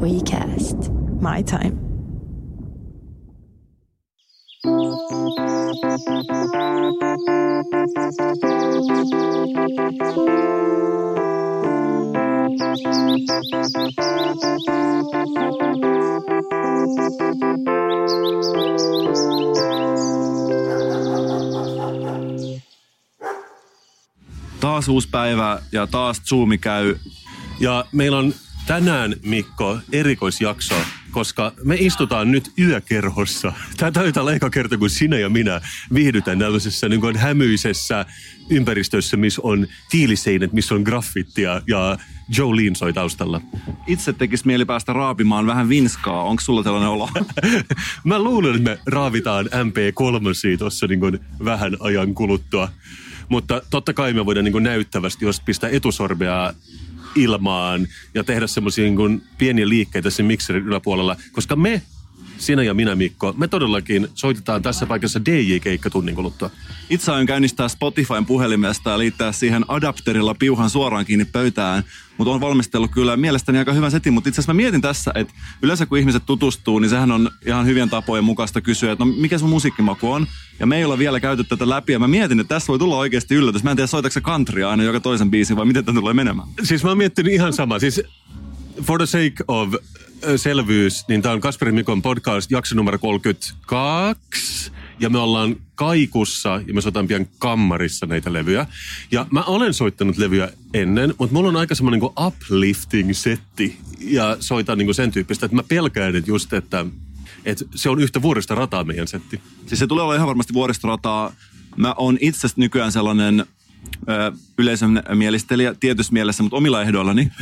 WeCast. My time. Taas uusi päivä ja taas Zoomi käy. Ja meillä on tänään, Mikko, erikoisjakso, koska me istutaan nyt yökerhossa. Tämä taitaa olla eka kerta, kun sinä ja minä viihdytään tällaisessa niin kuin hämyisessä ympäristössä, missä on tiiliseinät, missä on graffittia ja Jolene soi taustalla. Itse tekisi mieli päästä raapimaan vähän vinskaa. Onko sulla tällainen olo? Mä luulen, että me raavitaan MP3 tuossa niin kuin vähän ajan kuluttua. Mutta totta kai me voidaan niin kuin näyttävästi, jos pistää etusorbea ilmaan ja tehdä semmoisia niin pieniä liikkeitä sen mikserin yläpuolella, koska me, sinä ja minä Mikko, me todellakin soitetaan tässä paikassa DJ-keikka tunnin kuluttua. Itse aion käynnistää Spotifyn puhelimesta ja liittää siihen adapterilla piuhan suoraan kiinni pöytään. Mutta on valmistellut kyllä mielestäni aika hyvän setin. Mutta itse asiassa mä mietin tässä, että yleensä kun ihmiset tutustuu, niin sehän on ihan hyvien tapojen mukaista kysyä, että no mikä sun musiikkimaku on. Ja me ei olla vielä käyty tätä läpi ja mä mietin, että tässä voi tulla oikeasti yllätys. Mä en tiedä, soitatko se countrya aina joka toisen biisin vai miten tämä tulee menemään. Siis mä oon miettinyt ihan sama. Siis for the sake of selvyys, niin tämä on Kasperin Mikon podcast, jakso numero 32. Ja me ollaan kaikussa ja me soitan pian kammarissa näitä levyjä. Ja mä olen soittanut levyjä ennen, mutta mulla on aika semmoinen niin uplifting setti. Ja soitan niin sen tyyppistä, että mä pelkään, että just, että, että se on yhtä vuorista rataa meidän setti. Siis se tulee olla ihan varmasti vuoristorataa. Mä oon itse nykyään sellainen yleisön mielistelijä tietyssä mielessä, mutta omilla ehdoillani.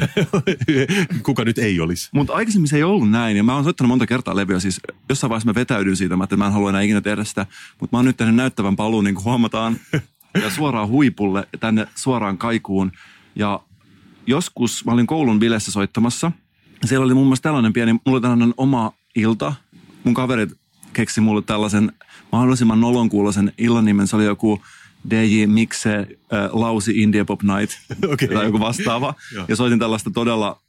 Kuka nyt ei olisi. Mutta aikaisemmin se ei ollut näin, ja mä oon soittanut monta kertaa levyä, siis jossain vaiheessa mä vetäydyn siitä, mä, että mä en halua enää ikinä tehdä sitä, mutta mä oon nyt tehnyt näyttävän paluun, niin kuin huomataan, ja suoraan huipulle, tänne suoraan kaikuun, ja joskus mä olin koulun bilessä soittamassa, ja siellä oli muun muassa tällainen pieni, mulla oli tällainen oma ilta, mun kaverit keksi mulle tällaisen mahdollisimman nolonkuuloisen illan nimen, se oli joku DJ Mixe äh, Lausi India Pop Night Okei. tai joku vastaava. Ja soitin tällaista todella,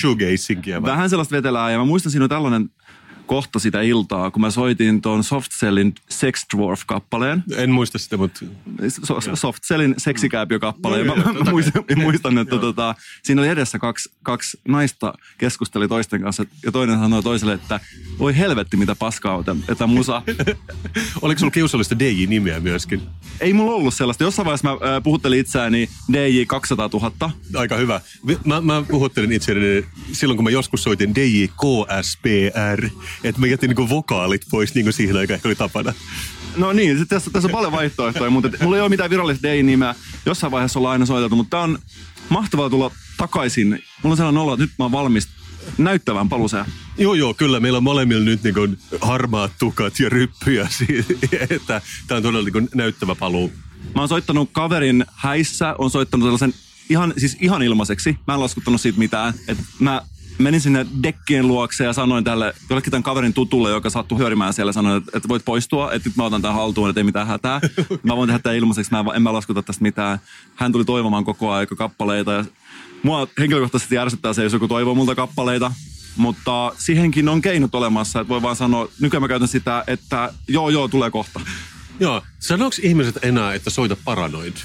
Shoegazingia. vähän sellaista vetelää. Ja mä muistan siinä on tällainen kohta sitä iltaa, kun mä soitin tuon Soft Cellin Sex Dwarf-kappaleen. En muista sitä, mutta So, Soft Cellin seksikääpiö-kappaleen. Joo, Mä, joo, mä muistan, kai. muistan, että tota, siinä oli edessä kaksi, kaksi naista keskusteli toisten kanssa. Ja toinen sanoi toiselle, että voi helvetti mitä paskaa on, että- musa. oliko sulla kiusallista DJ-nimeä myöskin? Ei mulla ollut sellaista. Jossain vaiheessa mä äh, puhuttelin itseäni DJ 200 000. Aika hyvä. Mä, mä puhuttelin itseäni silloin, kun mä joskus soitin DJKSPR, että mä jätin niinku vokaalit pois, niin kuin siihen aikaan ehkä oli tapana. No niin, sit tässä, tässä on paljon vaihtoehtoja, mutta et mulla ei ole mitään virallista DJ-nimeä. Jossain vaiheessa ollaan aina soiteltu, mutta tää on mahtavaa tulla takaisin. Mulla on sellainen olo, että nyt mä oon valmis näyttävään paluseen. Joo, joo, kyllä. Meillä on molemmilla nyt niin kuin harmaat tukat ja ryppyjä siitä, että tämä on todella niin kuin näyttävä paluu. Mä oon soittanut kaverin häissä, on soittanut sellaisen ihan, siis ihan ilmaiseksi. Mä en laskuttanut siitä mitään. Et mä menin sinne dekkien luokse ja sanoin tälle jollekin tämän kaverin tutulle, joka sattui hyörimään siellä, sanoin, että, että voit poistua, että nyt mä otan tämän haltuun, että ei mitään hätää. Mä voin tehdä tämän ilmaiseksi, mä en, en mä laskuta tästä mitään. Hän tuli toivomaan koko ajan kappaleita ja mua henkilökohtaisesti ärsyttää se, jos joku toivoo multa kappaleita. Mutta siihenkin on keinot olemassa, että voi vaan sanoa, nykyään mä käytän sitä, että joo joo, tulee kohta. Joo, sanoks ihmiset enää, että soita paranoid?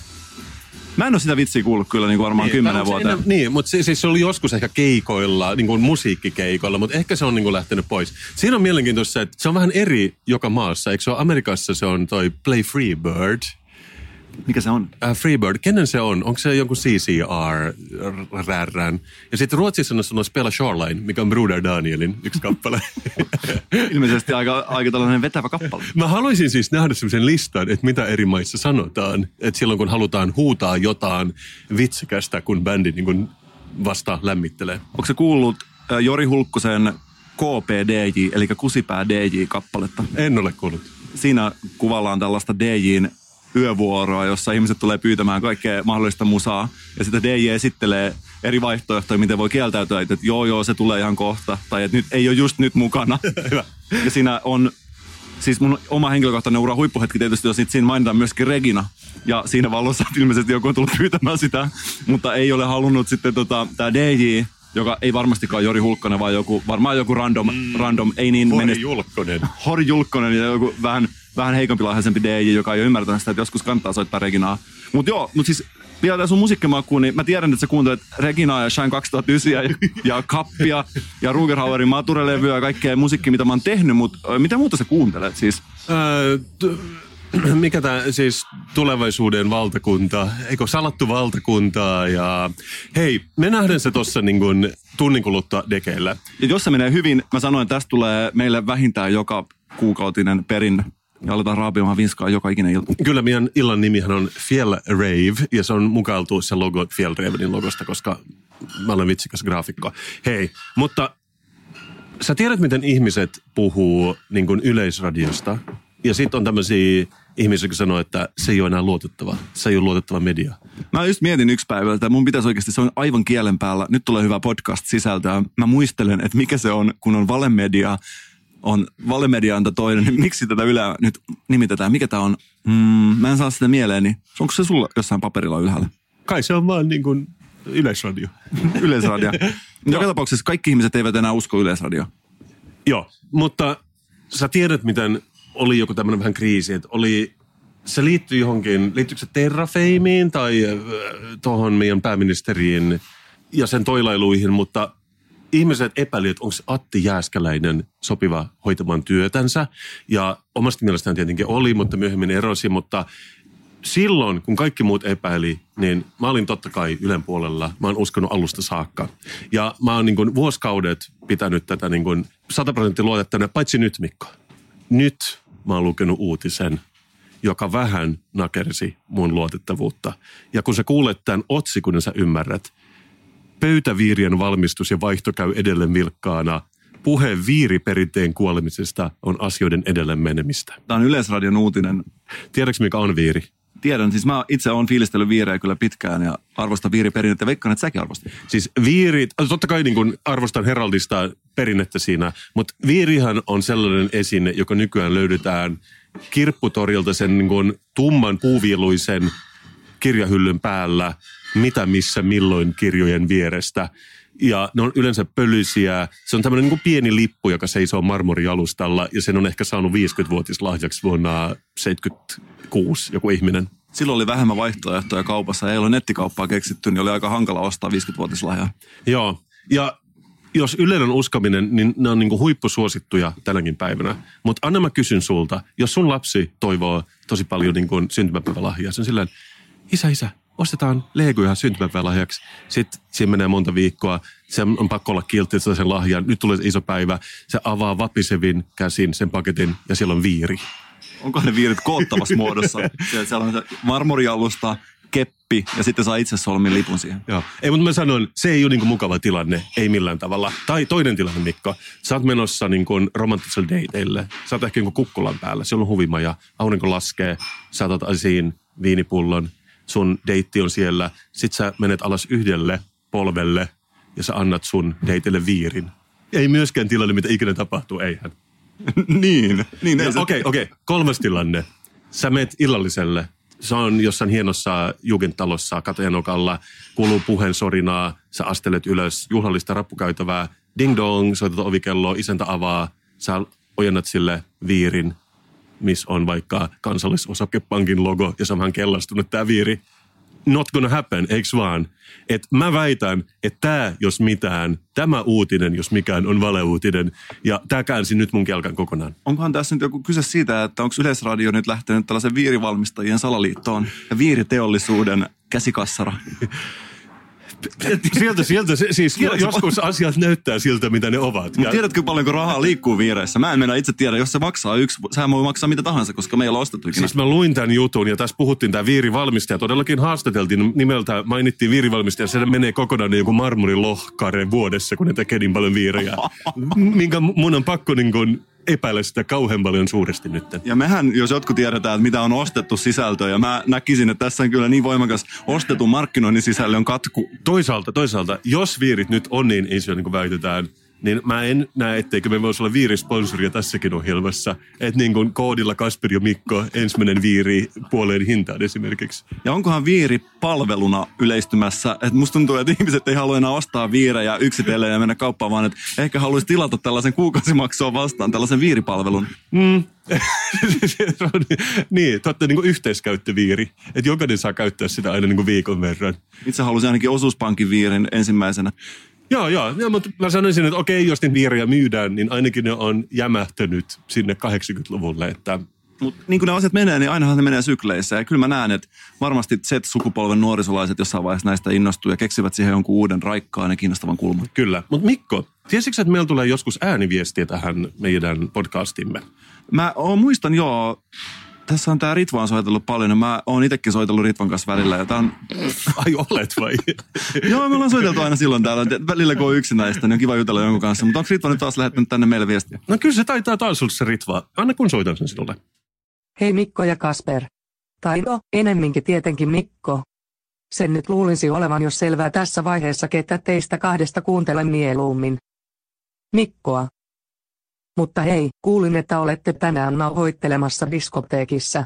Mä en ole sitä vitsiä kuullut kyllä niin kuin varmaan Niin, kymmenen enää- Niin, mutta se, siis se oli joskus ehkä keikoilla, niin kuin musiikkikeikoilla, mutta ehkä se on niin kuin lähtenyt pois. Siinä on mielenkiintoista, että se on vähän eri joka maassa. Eikö se ole Amerikassa se on toi Play Free Bird? Mikä se on? Äh, Freebird, kenen se on? Onko se jonkun CCR? Rärrän? Ja sitten Ruotsissa on sanonut Spela Shoreline, mikä on Bruder Danielin yksi kappale. Ilmeisesti aika, aika tällainen vetävä kappale. Mä haluaisin siis nähdä sellaisen listan, että mitä eri maissa sanotaan. Että silloin kun halutaan huutaa jotain vitsikästä, kun bändi niin kun vasta lämmittelee. Onko se kuullut äh, Jori Hulkkosen KPDJ, eli Kusipää DJ-kappaletta? En ole kuullut. Siinä kuvallaan tällaista DJin yövuoroa, jossa ihmiset tulee pyytämään kaikkea mahdollista musaa. Ja sitten DJ esittelee eri vaihtoehtoja, miten voi kieltäytyä, että joo joo, se tulee ihan kohta. Tai että nyt ei ole just nyt mukana. Hyvä. Ja siinä on, siis mun oma henkilökohtainen ura huippuhetki tietysti, jos siinä mainitaan myöskin Regina. Ja siinä valossa ilmeisesti joku on tullut pyytämään sitä, mutta ei ole halunnut sitten tota, tämä DJ joka ei varmastikaan Jori Hulkkonen, vaan joku, varmaan joku random, mm. random ei niin Hori menest- Julkkonen. Hori Julkkonen ja joku vähän, vähän heikompi lahjaisempi DJ, joka ei ole ymmärtänyt sitä, että joskus kannattaa soittaa Reginaa. Mutta joo, mutta siis vielä tämä sun musiikkimakuun, niin mä tiedän, että sä kuuntelet Reginaa ja Shine 2009 ja, ja Kappia ja Rugerhauerin Mature-levyä ja kaikkea musiikkia, mitä mä oon tehnyt, mutta mitä muuta sä kuuntelet siis? Öö, t- mikä tämä siis tulevaisuuden valtakunta, eikö salattu valtakuntaa ja hei, me nähdään se tuossa niin kuin tunnin kuluttua dekeillä. Ja jos se menee hyvin, mä sanoin, että tästä tulee meille vähintään joka kuukautinen perin ja aletaan raapimaan vinskaa joka ikinen ilta. Kyllä meidän illan nimihän on Fjell Rave ja se on mukailtu se logo Fjell Ravenin logosta, koska mä olen vitsikäs graafikko. Hei, mutta sä tiedät, miten ihmiset puhuu niin kuin yleisradiosta ja sitten on tämmöisiä ihmisiä, jotka sanoo, että se ei ole enää luotettava. Se ei ole luotettava media. Mä just mietin yksi päivä, että mun pitäisi oikeasti, se on aivan kielen päällä. Nyt tulee hyvä podcast-sisältöä. Mä muistelen, että mikä se on, kun on valemedia, on valemedia on toinen, niin miksi tätä ylä nyt nimitetään? Mikä tämä on? Mm, mä en saa sitä mieleeni. Onko se sulla jossain paperilla ylhäällä? Kai se on vaan niin kuin yleisradio. Yleisradio. Joka tapauksessa kaikki ihmiset eivät enää usko yleisradio. Joo, mutta sä tiedät, miten oli joku tämmöinen vähän kriisi, että oli, se liittyy johonkin, liittyykö se Terrafameen tai äh, tuohon meidän pääministeriin ja sen toilailuihin, mutta ihmiset epäili, että onko Atti Jääskäläinen sopiva hoitamaan työtänsä. Ja omasta mielestään tietenkin oli, mutta myöhemmin erosi, mutta silloin, kun kaikki muut epäili, niin mä olin totta kai Ylen puolella. Mä oon uskonut alusta saakka. Ja mä oon niin vuosikaudet pitänyt tätä niin kuin 100 prosenttia luotettavana, paitsi nyt Mikko. Nyt mä oon lukenut uutisen, joka vähän nakersi mun luotettavuutta. Ja kun sä kuulet tämän otsikon, niin sä ymmärrät. Pöytäviirien valmistus ja vaihto käy edelleen vilkkaana. Puhe viiriperinteen kuolemisesta on asioiden edelleen menemistä. Tämä on Yleisradion uutinen. Tiedätkö mikä on viiri? Tiedän, siis mä itse olen fiilistellyt viirejä kyllä pitkään ja arvostan viiriperinnettä. Veikkaan, että säkin arvostat. Siis viirit, totta kai niin kuin arvostan heraldista perinnettä siinä, mutta viirihan on sellainen esine, joka nykyään löydetään kirpputorilta sen niin kuin tumman puuviiluisen kirjahyllyn päällä, mitä missä milloin kirjojen vierestä. Ja ne on yleensä pölyisiä. Se on tämmöinen niin kuin pieni lippu, joka seisoo marmorialustalla ja sen on ehkä saanut 50-vuotislahjaksi vuonna 76 joku ihminen. Silloin oli vähemmän vaihtoehtoja kaupassa. Ei ole nettikauppaa keksitty, niin oli aika hankala ostaa 50-vuotislahjaa. Joo, ja jos yleinen uskominen, niin ne on niin huippusuosittuja tänäkin päivänä. Mutta Anna mä kysyn sulta, jos sun lapsi toivoo tosi paljon niin syntymäpäivälahjaa, se on silleen, isä, isä, ostetaan Legoja syntymäpäivälahjaksi. Sitten siinä menee monta viikkoa, se on pakko olla kiltti, että sen lahjan. Nyt tulee se iso päivä, se avaa vapisevin käsin sen paketin ja siellä on viiri. Onko ne viirit koottavassa muodossa? Siellä, siellä on se marmorialusta, keppi ja sitten saa itse solmin lipun siihen. Joo. Ei, mutta mä sanon, se ei ole niin mukava tilanne, ei millään tavalla. Tai toinen tilanne, Mikko. Sä oot menossa niin kuin romanttiselle dateille. Sä oot ehkä niin kukkulan päällä, siellä on huvimaja, aurinko laskee, sä otat asiin viinipullon, sun deitti on siellä. Sit sä menet alas yhdelle polvelle ja sä annat sun deitille viirin. Ei myöskään tilanne, mitä ikinä tapahtuu, eihän. niin. niin ei No, Okei, okei. Kolmas tilanne. Sä menet illalliselle. Se on jossain hienossa jugendtalossa katojanokalla. Kuuluu puheen sorinaa. Sä astelet ylös juhlallista rappukäytävää. Ding dong, soitat ovikelloa, isäntä avaa. Sä ojennat sille viirin, missä on vaikka kansallisosakepankin logo ja vähän kellastunut tää viiri. Not gonna happen, eiks vaan? Et mä väitän, että tämä, jos mitään, tämä uutinen, jos mikään, on valeuutinen. Ja tämä käänsi nyt mun kelkan kokonaan. Onkohan tässä nyt joku kyse siitä, että onko Yleisradio nyt lähtenyt tällaisen viirivalmistajien salaliittoon ja viiriteollisuuden käsikassara? Sieltä, sieltä, siis Tiedätkö- joskus asiat näyttää siltä, mitä ne ovat. Ja... Tiedätkö paljonko rahaa liikkuu viireissä? Mä en mennä itse tiedä, jos se maksaa yksi, sehän voi maksaa mitä tahansa, koska me ei ole ostettu ikinä. Siis mä luin tämän jutun ja tässä puhuttiin tämä viirivalmistaja. Todellakin haastateltiin nimeltä, mainittiin viirivalmistaja. Se menee kokonaan joku marmorilohkare vuodessa, kun ne tekee niin paljon viirejä. Minkä mun on pakko niin kuin epäillä sitä kauhean paljon suuresti nyt. Ja mehän, jos jotkut tiedetään, että mitä on ostettu sisältöä, ja mä näkisin, että tässä on kyllä niin voimakas ostetun markkinoinnin sisällön katku. Toisaalta, toisaalta, jos viirit nyt on niin isoja, niin kuin väitetään, niin mä en näe, etteikö me voisi olla viirisponsoria tässäkin ohjelmassa. Että niin kuin koodilla Kasper ja Mikko ensimmäinen viiri puoleen hintaan esimerkiksi. Ja onkohan viiri palveluna yleistymässä? Et musta tuntuu, että ihmiset ei halua enää ostaa viirejä yksitellen ja mennä kauppaan, vaan että ehkä haluaisi tilata tällaisen kuukausimaksua vastaan, tällaisen viiripalvelun. Mm. niin, totta niin kuin yhteiskäyttöviiri. Että jokainen saa käyttää sitä aina niin kuin viikon verran. Itse halusin ainakin osuuspankin viirin ensimmäisenä. Joo, joo. Ja, mutta mä sanoisin, että okei, jos ne viirejä myydään, niin ainakin ne on jämähtänyt sinne 80-luvulle. Että Mutta niin kuin ne asiat menee, niin ainahan ne menee sykleissä. Ja kyllä mä näen, että varmasti Z-sukupolven nuorisolaiset jossain vaiheessa näistä innostuu ja keksivät siihen jonkun uuden raikkaan ja kiinnostavan kulman. kyllä. Mutta Mikko, tiesitkö, että meillä tulee joskus ääniviestiä tähän meidän podcastimme? Mä oon, muistan joo, tässä on tää Ritva on soitellut paljon ja mä oon itekin soitellut Ritvan kanssa välillä. Ja tää on, Ai olet vai? joo, me ollaan soiteltu aina silloin täällä. Välillä kun on yksinäistä, niin on kiva jutella jonkun kanssa. Mutta onko Ritva nyt taas lähettänyt tänne meille viestiä? No kyllä se taitaa taas olla se Ritva. Anna kun soitan sen sinulle. Hei Mikko ja Kasper. Tai no, enemminkin tietenkin Mikko. Sen nyt luulisi olevan jo selvää tässä vaiheessa, ketä teistä kahdesta kuuntelen mieluummin. Mikkoa. Mutta hei, kuulin, että olette tänään nauhoittelemassa diskoteekissa.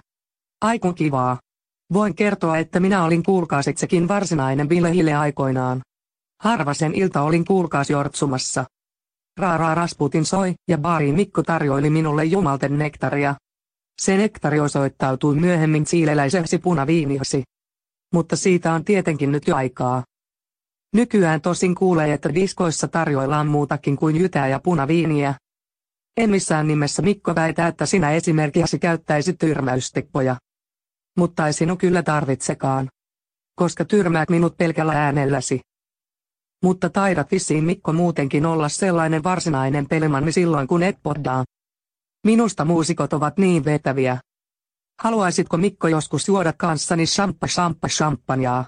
Aikun kivaa. Voin kertoa, että minä olin kuulkaasitsekin varsinainen bilehille aikoinaan. Harva sen ilta olin kuulkaas jortsumassa. Raaraa Rasputin soi, ja baari Mikko tarjoili minulle jumalten nektaria. Se nektari osoittautui myöhemmin siileläiseksi punaviiniosi. Mutta siitä on tietenkin nyt jo aikaa. Nykyään tosin kuulee, että diskoissa tarjoillaan muutakin kuin jytää ja punaviiniä. En missään nimessä Mikko väitä, että sinä esimerkiksi käyttäisit tyrmäysteppoja. Mutta ei sinun kyllä tarvitsekaan. Koska tyrmäät minut pelkällä äänelläsi. Mutta taidat vissiin Mikko muutenkin olla sellainen varsinainen pelimanni silloin kun et poddaa. Minusta muusikot ovat niin vetäviä. Haluaisitko Mikko joskus juoda kanssani champpa champpa champagnea?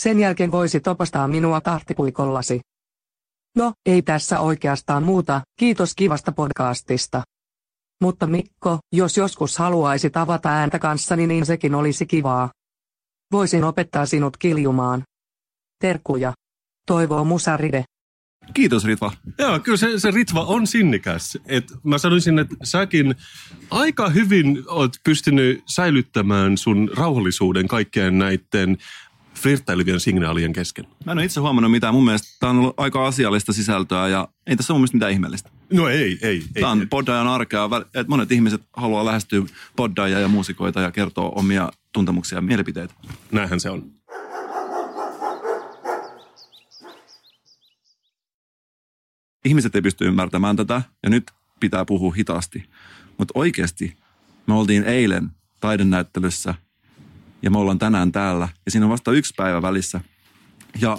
Sen jälkeen voisit opastaa minua tahtipuikollasi. No, ei tässä oikeastaan muuta, kiitos kivasta podcastista. Mutta Mikko, jos joskus haluaisit avata ääntä kanssani niin sekin olisi kivaa. Voisin opettaa sinut kiljumaan. Terkkuja. Toivoo Musaride. Kiitos Ritva. Joo, kyllä se, se Ritva on sinnikäs. Et mä sanoisin, että säkin aika hyvin oot pystynyt säilyttämään sun rauhallisuuden kaikkien näiden flirttailevien signaalien kesken. Mä en ole itse huomannut mitään. Mun mielestä tää on ollut aika asiallista sisältöä ja ei tässä ole mun mielestä mitään ihmeellistä. No ei, ei. ei. Tämä on poddaajan arkea. että monet ihmiset haluaa lähestyä poddaajia ja muusikoita ja kertoa omia tuntemuksia ja mielipiteitä. Näinhän se on. Ihmiset ei pysty ymmärtämään tätä ja nyt pitää puhua hitaasti. Mutta oikeasti me oltiin eilen taidenäyttelyssä ja me ollaan tänään täällä ja siinä on vasta yksi päivä välissä. Ja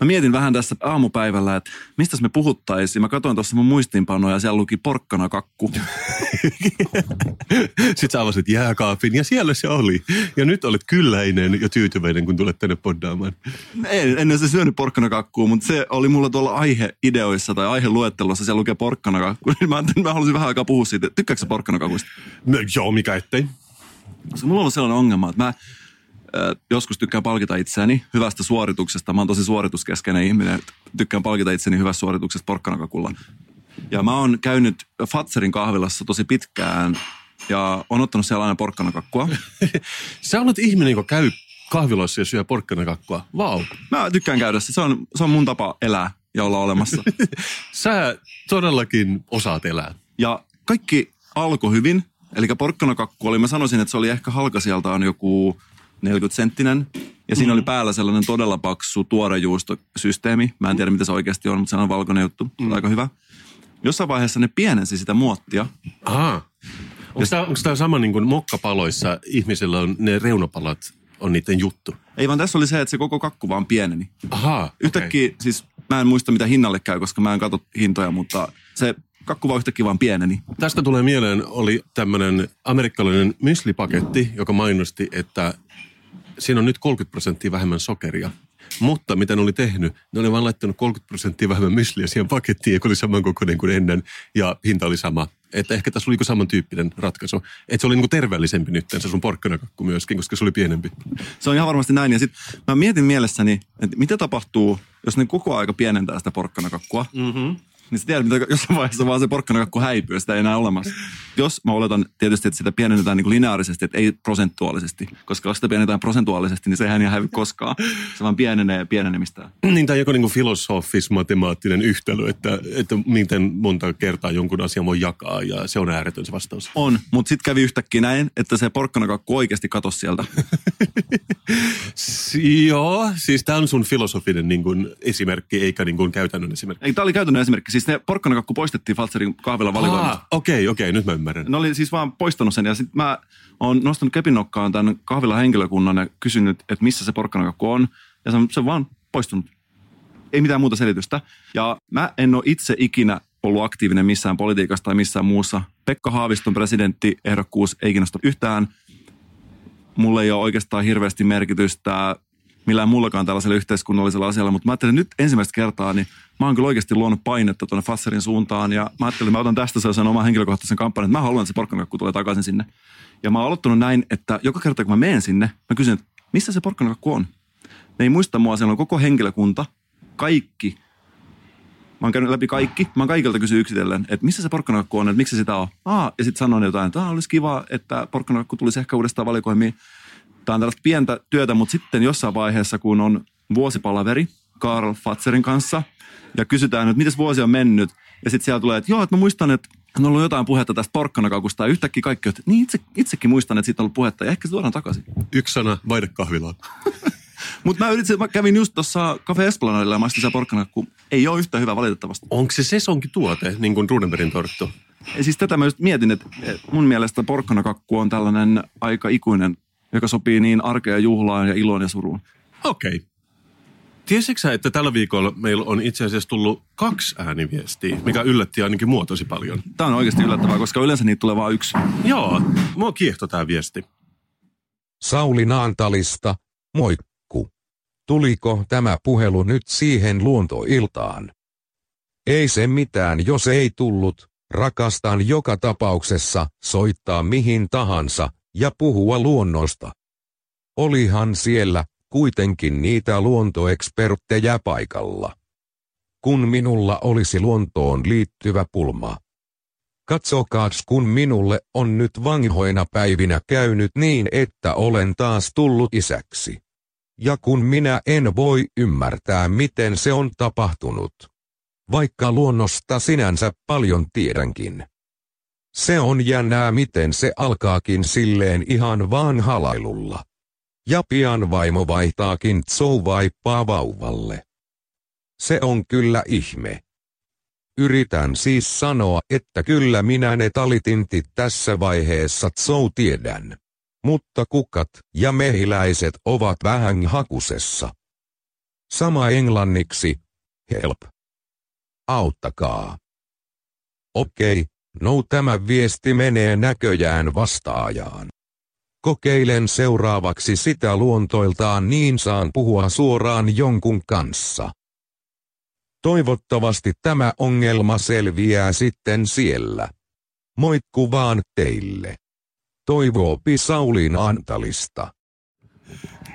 Mä mietin vähän tässä aamupäivällä, että mistä me puhuttaisiin. Mä katsoin tuossa mun muistiinpanoja ja siellä luki porkkana kakku. Sitten sä avasit jääkaapin ja siellä se oli. Ja nyt olet kylläinen ja tyytyväinen, kun tulet tänne poddaamaan. En, en se syönyt porkkanakakkua, mutta se oli mulla tuolla aiheideoissa tai aiheluettelossa. Siellä lukee porkkanakakku. Mä, ajattelin, mä halusin vähän aikaa puhua siitä. Tykkääkö sä porkkanakakuista? No, joo, mikä ettei. Koska mulla on ollut sellainen ongelma, että mä joskus tykkään palkita itseäni hyvästä suorituksesta. Mä oon tosi suorituskeskeinen ihminen. Tykkään palkita itseäni hyvästä suorituksesta porkkanakakulla. Ja mä oon käynyt Fatserin kahvilassa tosi pitkään ja on ottanut siellä aina porkkanakakkua. Sä olet ihminen, joka käy kahviloissa ja syö porkkanakakkua. Vau. Wow. Mä tykkään käydä. Se on, se on mun tapa elää ja olla olemassa. Sä todellakin osaat elää. Ja kaikki alkoi hyvin. Eli porkkanakakku oli, mä sanoisin, että se oli ehkä halkasijaltaan joku 40 senttinen. Ja siinä mm. oli päällä sellainen todella paksu tuorejuustosysteemi. Mä en tiedä, mitä se oikeasti on, mutta se on valkoinen juttu. Mm. Aika hyvä. Jossain vaiheessa ne pienensi sitä muottia. Aha. Onko tämä, onko tämä sama niin kuin mokkapaloissa ihmisillä on ne reunapalat on niiden juttu? Ei vaan tässä oli se, että se koko kakku vaan pieneni. Aha, Yhtäkkiä, okay. siis mä en muista mitä hinnalle käy, koska mä en katso hintoja, mutta se kakku vaan yhtäkkiä vaan pieneni. Tästä tulee mieleen, oli tämmöinen amerikkalainen myslipaketti, joka mainosti, että siinä on nyt 30 prosenttia vähemmän sokeria. Mutta mitä ne oli tehnyt, ne oli vain laittanut 30 prosenttia vähemmän mysliä siihen pakettiin, joka oli samankokoinen kuin ennen, ja hinta oli sama. Että ehkä tässä oli niin samantyyppinen ratkaisu. Että se oli niin terveellisempi nyt se sun porkkanakakku myöskin, koska se oli pienempi. Se on ihan varmasti näin. Ja sitten mä mietin mielessäni, että mitä tapahtuu, jos ne koko aika pienentää sitä porkkanakakkua. Mm-hmm. Niin sä tiedät, mitä jossain vaiheessa vaan se porkkanakakku häipyy, sitä ei enää olemassa. Jos mä oletan tietysti, että sitä pienennetään niin kuin lineaarisesti, että ei prosentuaalisesti, koska jos sitä pienennetään prosentuaalisesti, niin sehän ei häivy koskaan. Se vaan pienenee pienenemistään. Niin, tai joku niin filosofis-matemaattinen yhtälö, että, että miten monta kertaa jonkun asian voi jakaa, ja se on ääretön se vastaus. On, mutta sitten kävi yhtäkkiä näin, että se porkkanakakku oikeasti katosi sieltä. Joo, siis tämä on sun filosofinen niin kuin, esimerkki, eikä niin kuin, käytännön esimerkki. Ei, tämä oli käytännön esimerkki. Siis se porkkanakakku poistettiin Faltserin kahvilan valikoimasta. Ah, Okei, okei, okay, nyt mä ymmärrän. Ne oli siis vaan poistanut sen ja sitten mä oon nostanut kepinnokkaan tämän kahvilan henkilökunnan ja kysynyt, että missä se porkkanakakku on. Ja se on, se on vaan poistunut. Ei mitään muuta selitystä. Ja mä en ole itse ikinä ollut aktiivinen missään politiikassa tai missään muussa. Pekka Haaviston presidenttiehdokkuus ei kiinnosta yhtään. Mulle ei ole oikeastaan hirveästi merkitystä millään mullakaan tällaisella yhteiskunnallisella asialla, mutta mä ajattelin nyt ensimmäistä kertaa, niin mä oon kyllä oikeasti luonut painetta tuonne Fasserin suuntaan ja mä ajattelin, että mä otan tästä sellaisen oman henkilökohtaisen kampanjan, että mä haluan, että se porkkanakakku tulee takaisin sinne. Ja mä oon aloittanut näin, että joka kerta kun mä menen sinne, mä kysyn, että missä se porkkanakakku on? Ne ei muista mua, siellä on koko henkilökunta, kaikki. Mä oon käynyt läpi kaikki. Mä oon kaikilta kysy yksitellen, että missä se porkkanakakku on, että miksi sitä on. Aa, ja sitten sanon jotain, että olisi kiva, että porkkanakakku tulisi ehkä uudestaan valikoimiin. Tämä on tällaista pientä työtä, mutta sitten jossain vaiheessa, kun on vuosipalaveri Karl Fatserin kanssa ja kysytään, että miten vuosi on mennyt, ja sitten siellä tulee, että joo, että mä muistan, että on ollut jotain puhetta tästä porkkanakakusta, ja yhtäkkiä kaikki, että niin itse, itsekin muistan, että siitä on ollut puhetta, ja ehkä se tuodaan takaisin. Yksi sana, vaihde kahvilaan. Mutta mä yritin, mä kävin just tuossa Cafe Esplanadilla ja maistin siellä porkkanakku. Ei ole yhtä hyvä valitettavasti. Onko se sesonki tuote, niin kuin Rudenbergin torttu? Ja siis tätä mä just mietin, että mun mielestä porkkanakakku on tällainen aika ikuinen, joka sopii niin arkea juhlaan ja iloon ja suruun. Okei. Okay. Tiesitkö sä, että tällä viikolla meillä on itse asiassa tullut kaksi ääniviestiä, mikä yllätti ainakin mua tosi paljon? Tämä on oikeasti yllättävää, koska yleensä niitä tulee vain yksi. Joo, mua kiehto tämä viesti. Sauli Naantalista, moikku. Tuliko tämä puhelu nyt siihen luontoiltaan? Ei se mitään, jos ei tullut. Rakastan joka tapauksessa soittaa mihin tahansa ja puhua luonnosta. Olihan siellä kuitenkin niitä luontoeksperttejä paikalla. Kun minulla olisi luontoon liittyvä pulma. Katsokaas kun minulle on nyt vanhoina päivinä käynyt niin, että olen taas tullut isäksi. Ja kun minä en voi ymmärtää miten se on tapahtunut. Vaikka luonnosta sinänsä paljon tiedänkin. Se on jännää miten se alkaakin silleen ihan vaan halailulla. Ja pian vaimo vaihtaakin zouvaippaa vauvalle. Se on kyllä ihme. Yritän siis sanoa, että kyllä minä ne talitintit tässä vaiheessa zou tiedän. Mutta kukat ja mehiläiset ovat vähän hakusessa. Sama englanniksi. Help. Auttakaa. Okei, no tämä viesti menee näköjään vastaajaan. Kokeilen seuraavaksi sitä luontoiltaan niin saan puhua suoraan jonkun kanssa. Toivottavasti tämä ongelma selviää sitten siellä. Moikku vaan teille. Toivoopi Saulin Antalista.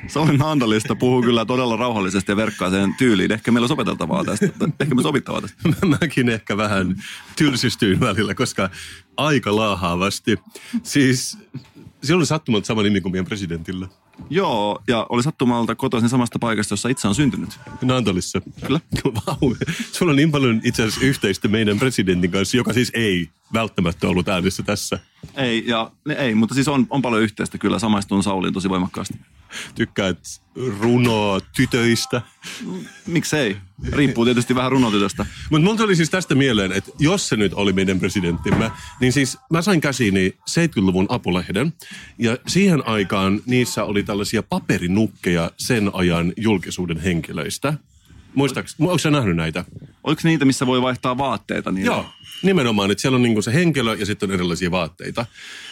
Saulin Handalista puhuu kyllä todella rauhallisesti ja verkkaa sen tyyliin. Ehkä meillä on sopeteltavaa tästä. Ehkä me sovittavaa tästä. Mäkin ehkä vähän tylsistyin välillä, koska aika laahaavasti. Siis oli sattumalta sama nimi kuin meidän presidentillä. Joo, ja oli sattumalta kotoisin samasta paikasta, jossa itse on syntynyt. Naantalissa. Kyllä. Vau. Sulla on niin paljon itse asiassa yhteistä meidän presidentin kanssa, joka siis ei välttämättä ollut äänessä tässä. Ei, ja, ei mutta siis on, on paljon yhteistä kyllä. Samaistun Sauliin tosi voimakkaasti. Tykkäät runoa tytöistä. Miksei? Riippuu tietysti vähän runotytöstä. Mutta mulla tuli siis tästä mieleen, että jos se nyt oli meidän presidenttimme, niin siis mä sain käsiini 70-luvun apulehden. Ja siihen aikaan niissä oli tällaisia paperinukkeja sen ajan julkisuuden henkilöistä. Muistaaks, onko sä nähnyt näitä? Oliko niitä, missä voi vaihtaa vaatteita? Niin Joo, nimenomaan, että siellä on niinku se henkilö ja sitten on erilaisia vaatteita.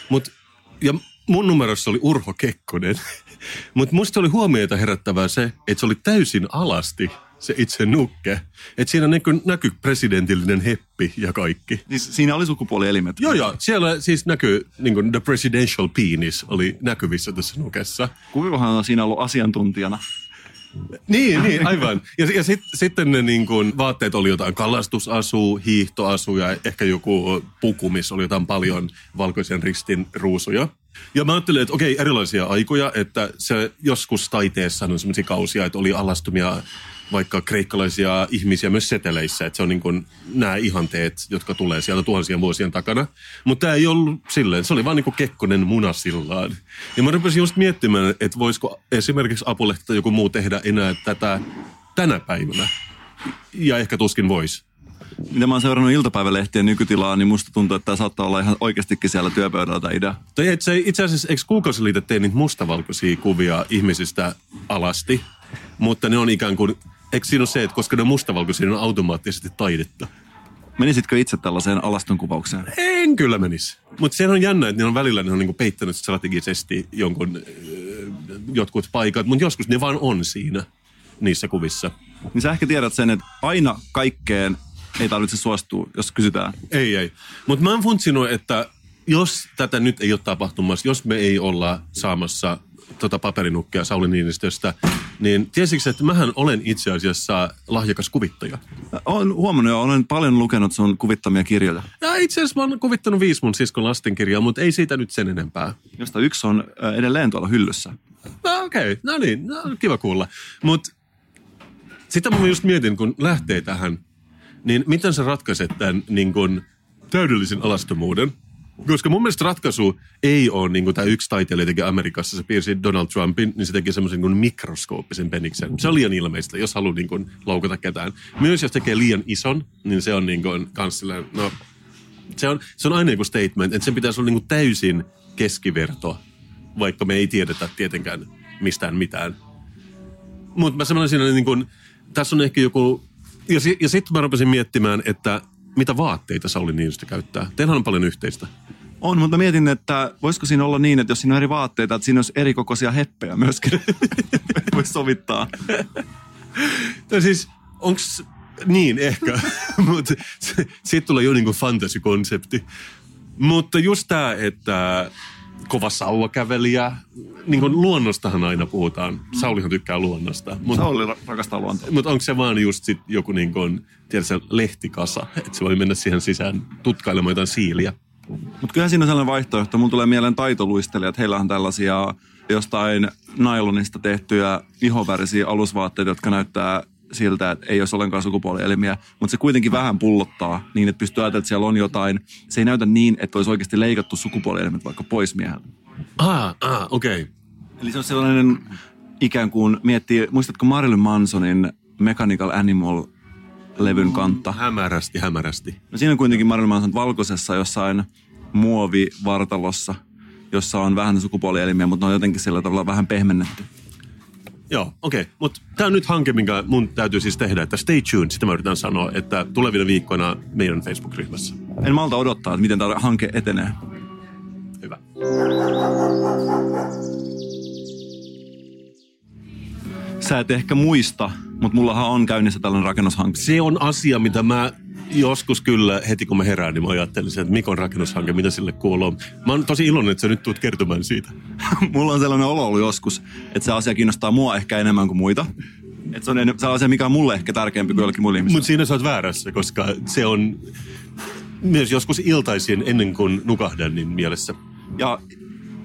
Mut, ja mun numerossa oli Urho Kekkonen. Mutta musta oli huomiota herättävää se, että se oli täysin alasti se itse nukke. Että siinä näkyy, näkyy presidentillinen heppi ja kaikki. Siis siinä oli sukupuolielimet. Joo, joo. Siellä siis näkyy, niin kuin the presidential penis oli näkyvissä tässä nukessa. Kuinkahan on siinä ollut asiantuntijana? Niin, niin, aivan. Ja, ja sit, sitten ne niin kuin, vaatteet oli jotain kalastusasu, hiihtoasu ja ehkä joku puku, missä oli jotain paljon valkoisen ristin ruusuja. Ja mä ajattelin, että okei, erilaisia aikoja, että se joskus taiteessa on sellaisia kausia, että oli alastumia vaikka kreikkalaisia ihmisiä myös seteleissä, että se on niin kuin nämä ihanteet, jotka tulee sieltä tuhansien vuosien takana. Mutta tämä ei ollut silleen, se oli vaan niin kuin Kekkonen munasillaan. Ja mä rupesin just miettimään, että voisiko esimerkiksi Apulehti tai joku muu tehdä enää tätä tänä päivänä. Ja ehkä tuskin voisi. Mitä mä oon seurannut iltapäivälehtien nykytilaa, niin musta tuntuu, että tämä saattaa olla ihan oikeastikin siellä työpöydällä tämä idea. Tai et se, itse asiassa, eikö kuukausiliite tee niitä mustavalkoisia kuvia ihmisistä alasti? Mutta ne on ikään kuin, eikö siinä ole se, että koska ne on mustavalkoisia, ne on automaattisesti taidetta? Menisitkö itse tällaiseen alaston kuvaukseen? En kyllä menisi. Mutta se on jännä, että ne on välillä ne on niinku peittänyt strategisesti jonkun, äh, jotkut paikat, mutta joskus ne vaan on siinä niissä kuvissa. Niin sä ehkä tiedät sen, että aina kaikkeen ei tarvitse suostua, jos kysytään. Ei, ei. Mutta mä oon funtsinut, että jos tätä nyt ei ole tapahtumassa, jos me ei olla saamassa tota paperinukkia Sauli Niinistöstä, niin tiesikö, että mähän olen itse asiassa lahjakas kuvittaja. Olen huomannut ja olen paljon lukenut sun kuvittamia kirjoja, Ja itse asiassa mä oon kuvittanut viisi mun siskon lastenkirjaa, mutta ei siitä nyt sen enempää. josta yksi on edelleen tuolla hyllyssä. No okei, okay. no niin, no, kiva kuulla. Mutta sitä mä just mietin, kun lähtee tähän, niin miten sä ratkaiset tämän niin kun, täydellisen alastomuuden? Koska mun mielestä ratkaisu ei ole niin kuin tämä yksi taiteilija teki Amerikassa, se piirsi Donald Trumpin, niin se teki semmoisen niin mikroskooppisen peniksen. Se on liian ilmeistä, jos haluaa niin kuin loukata ketään. Myös jos tekee liian ison, niin se on niin kuin kans silleen, no, se on, se on aina joku statement, että sen pitäisi olla niin kuin täysin keskiverto, vaikka me ei tiedetä tietenkään mistään mitään. Mutta mä semmoinen siinä niin kuin, tässä on ehkä joku, ja, si, ja sitten mä rupesin miettimään, että mitä vaatteita Sauli Niinistö käyttää. Teillähän on paljon yhteistä. On, mutta mietin, että voisiko siinä olla niin, että jos siinä on eri vaatteita, että siinä olisi eri kokoisia heppejä myöskin. Voisi sovittaa. Tai siis, onks niin ehkä, mutta siitä tulee jo niinku fantasy-konsepti. Mutta just tämä, että kova sauvakävelijä, niin kuin luonnostahan aina puhutaan. Saulihan tykkää luonnosta. Mutta Sauli ra- rakastaa luontoa. mut onko se vaan just sit joku niin kuin, tiedätkö, lehtikasa, että se voi mennä siihen sisään tutkailemaan jotain siiliä? Mutta kyllähän siinä on sellainen vaihtoehto. Mulla tulee mieleen taitoluistelijat. Heillä on tällaisia jostain nailonista tehtyjä ihovärisiä alusvaatteita, jotka näyttää siltä, että ei olisi ollenkaan sukupuolielimiä, mutta se kuitenkin vähän pullottaa niin, että pystyy ajatella, että siellä on jotain. Se ei näytä niin, että olisi oikeasti leikattu sukupuolielimet vaikka pois mieheltä. Ah, ah okei. Okay. Eli se on sellainen ikään kuin miettii, muistatko Marilyn Mansonin Mechanical Animal-levyn kantta? Hämärästi, hämärästi. No siinä on kuitenkin Marilyn Manson valkoisessa jossain muovivartalossa, jossa on vähän sukupuolielimiä, mutta ne on jotenkin sillä tavalla vähän pehmennetty. Joo, okei. Okay. Mutta tämä on nyt hanke, minkä mun täytyy siis tehdä, että stay tuned, sitä mä yritän sanoa, että tulevina viikkoina meidän Facebook-ryhmässä. En malta odottaa, että miten tämä hanke etenee. Hyvä. Sä et ehkä muista, mutta mullahan on käynnissä tällainen rakennushanke. Se on asia, mitä mä joskus kyllä heti kun mä herään, niin mä ajattelin, että Mikon rakennushanke, mitä sille kuuluu. Mä oon tosi iloinen, että sä nyt tulet kertomaan siitä. Mulla on sellainen olo ollut joskus, että se asia kiinnostaa mua ehkä enemmän kuin muita. Että se on en- se on asia, mikä on mulle ehkä tärkeämpi kuin jollekin muille ihmisille. Mutta siinä sä oot väärässä, koska se on myös joskus iltaisin ennen kuin nukahdan niin mielessä. Ja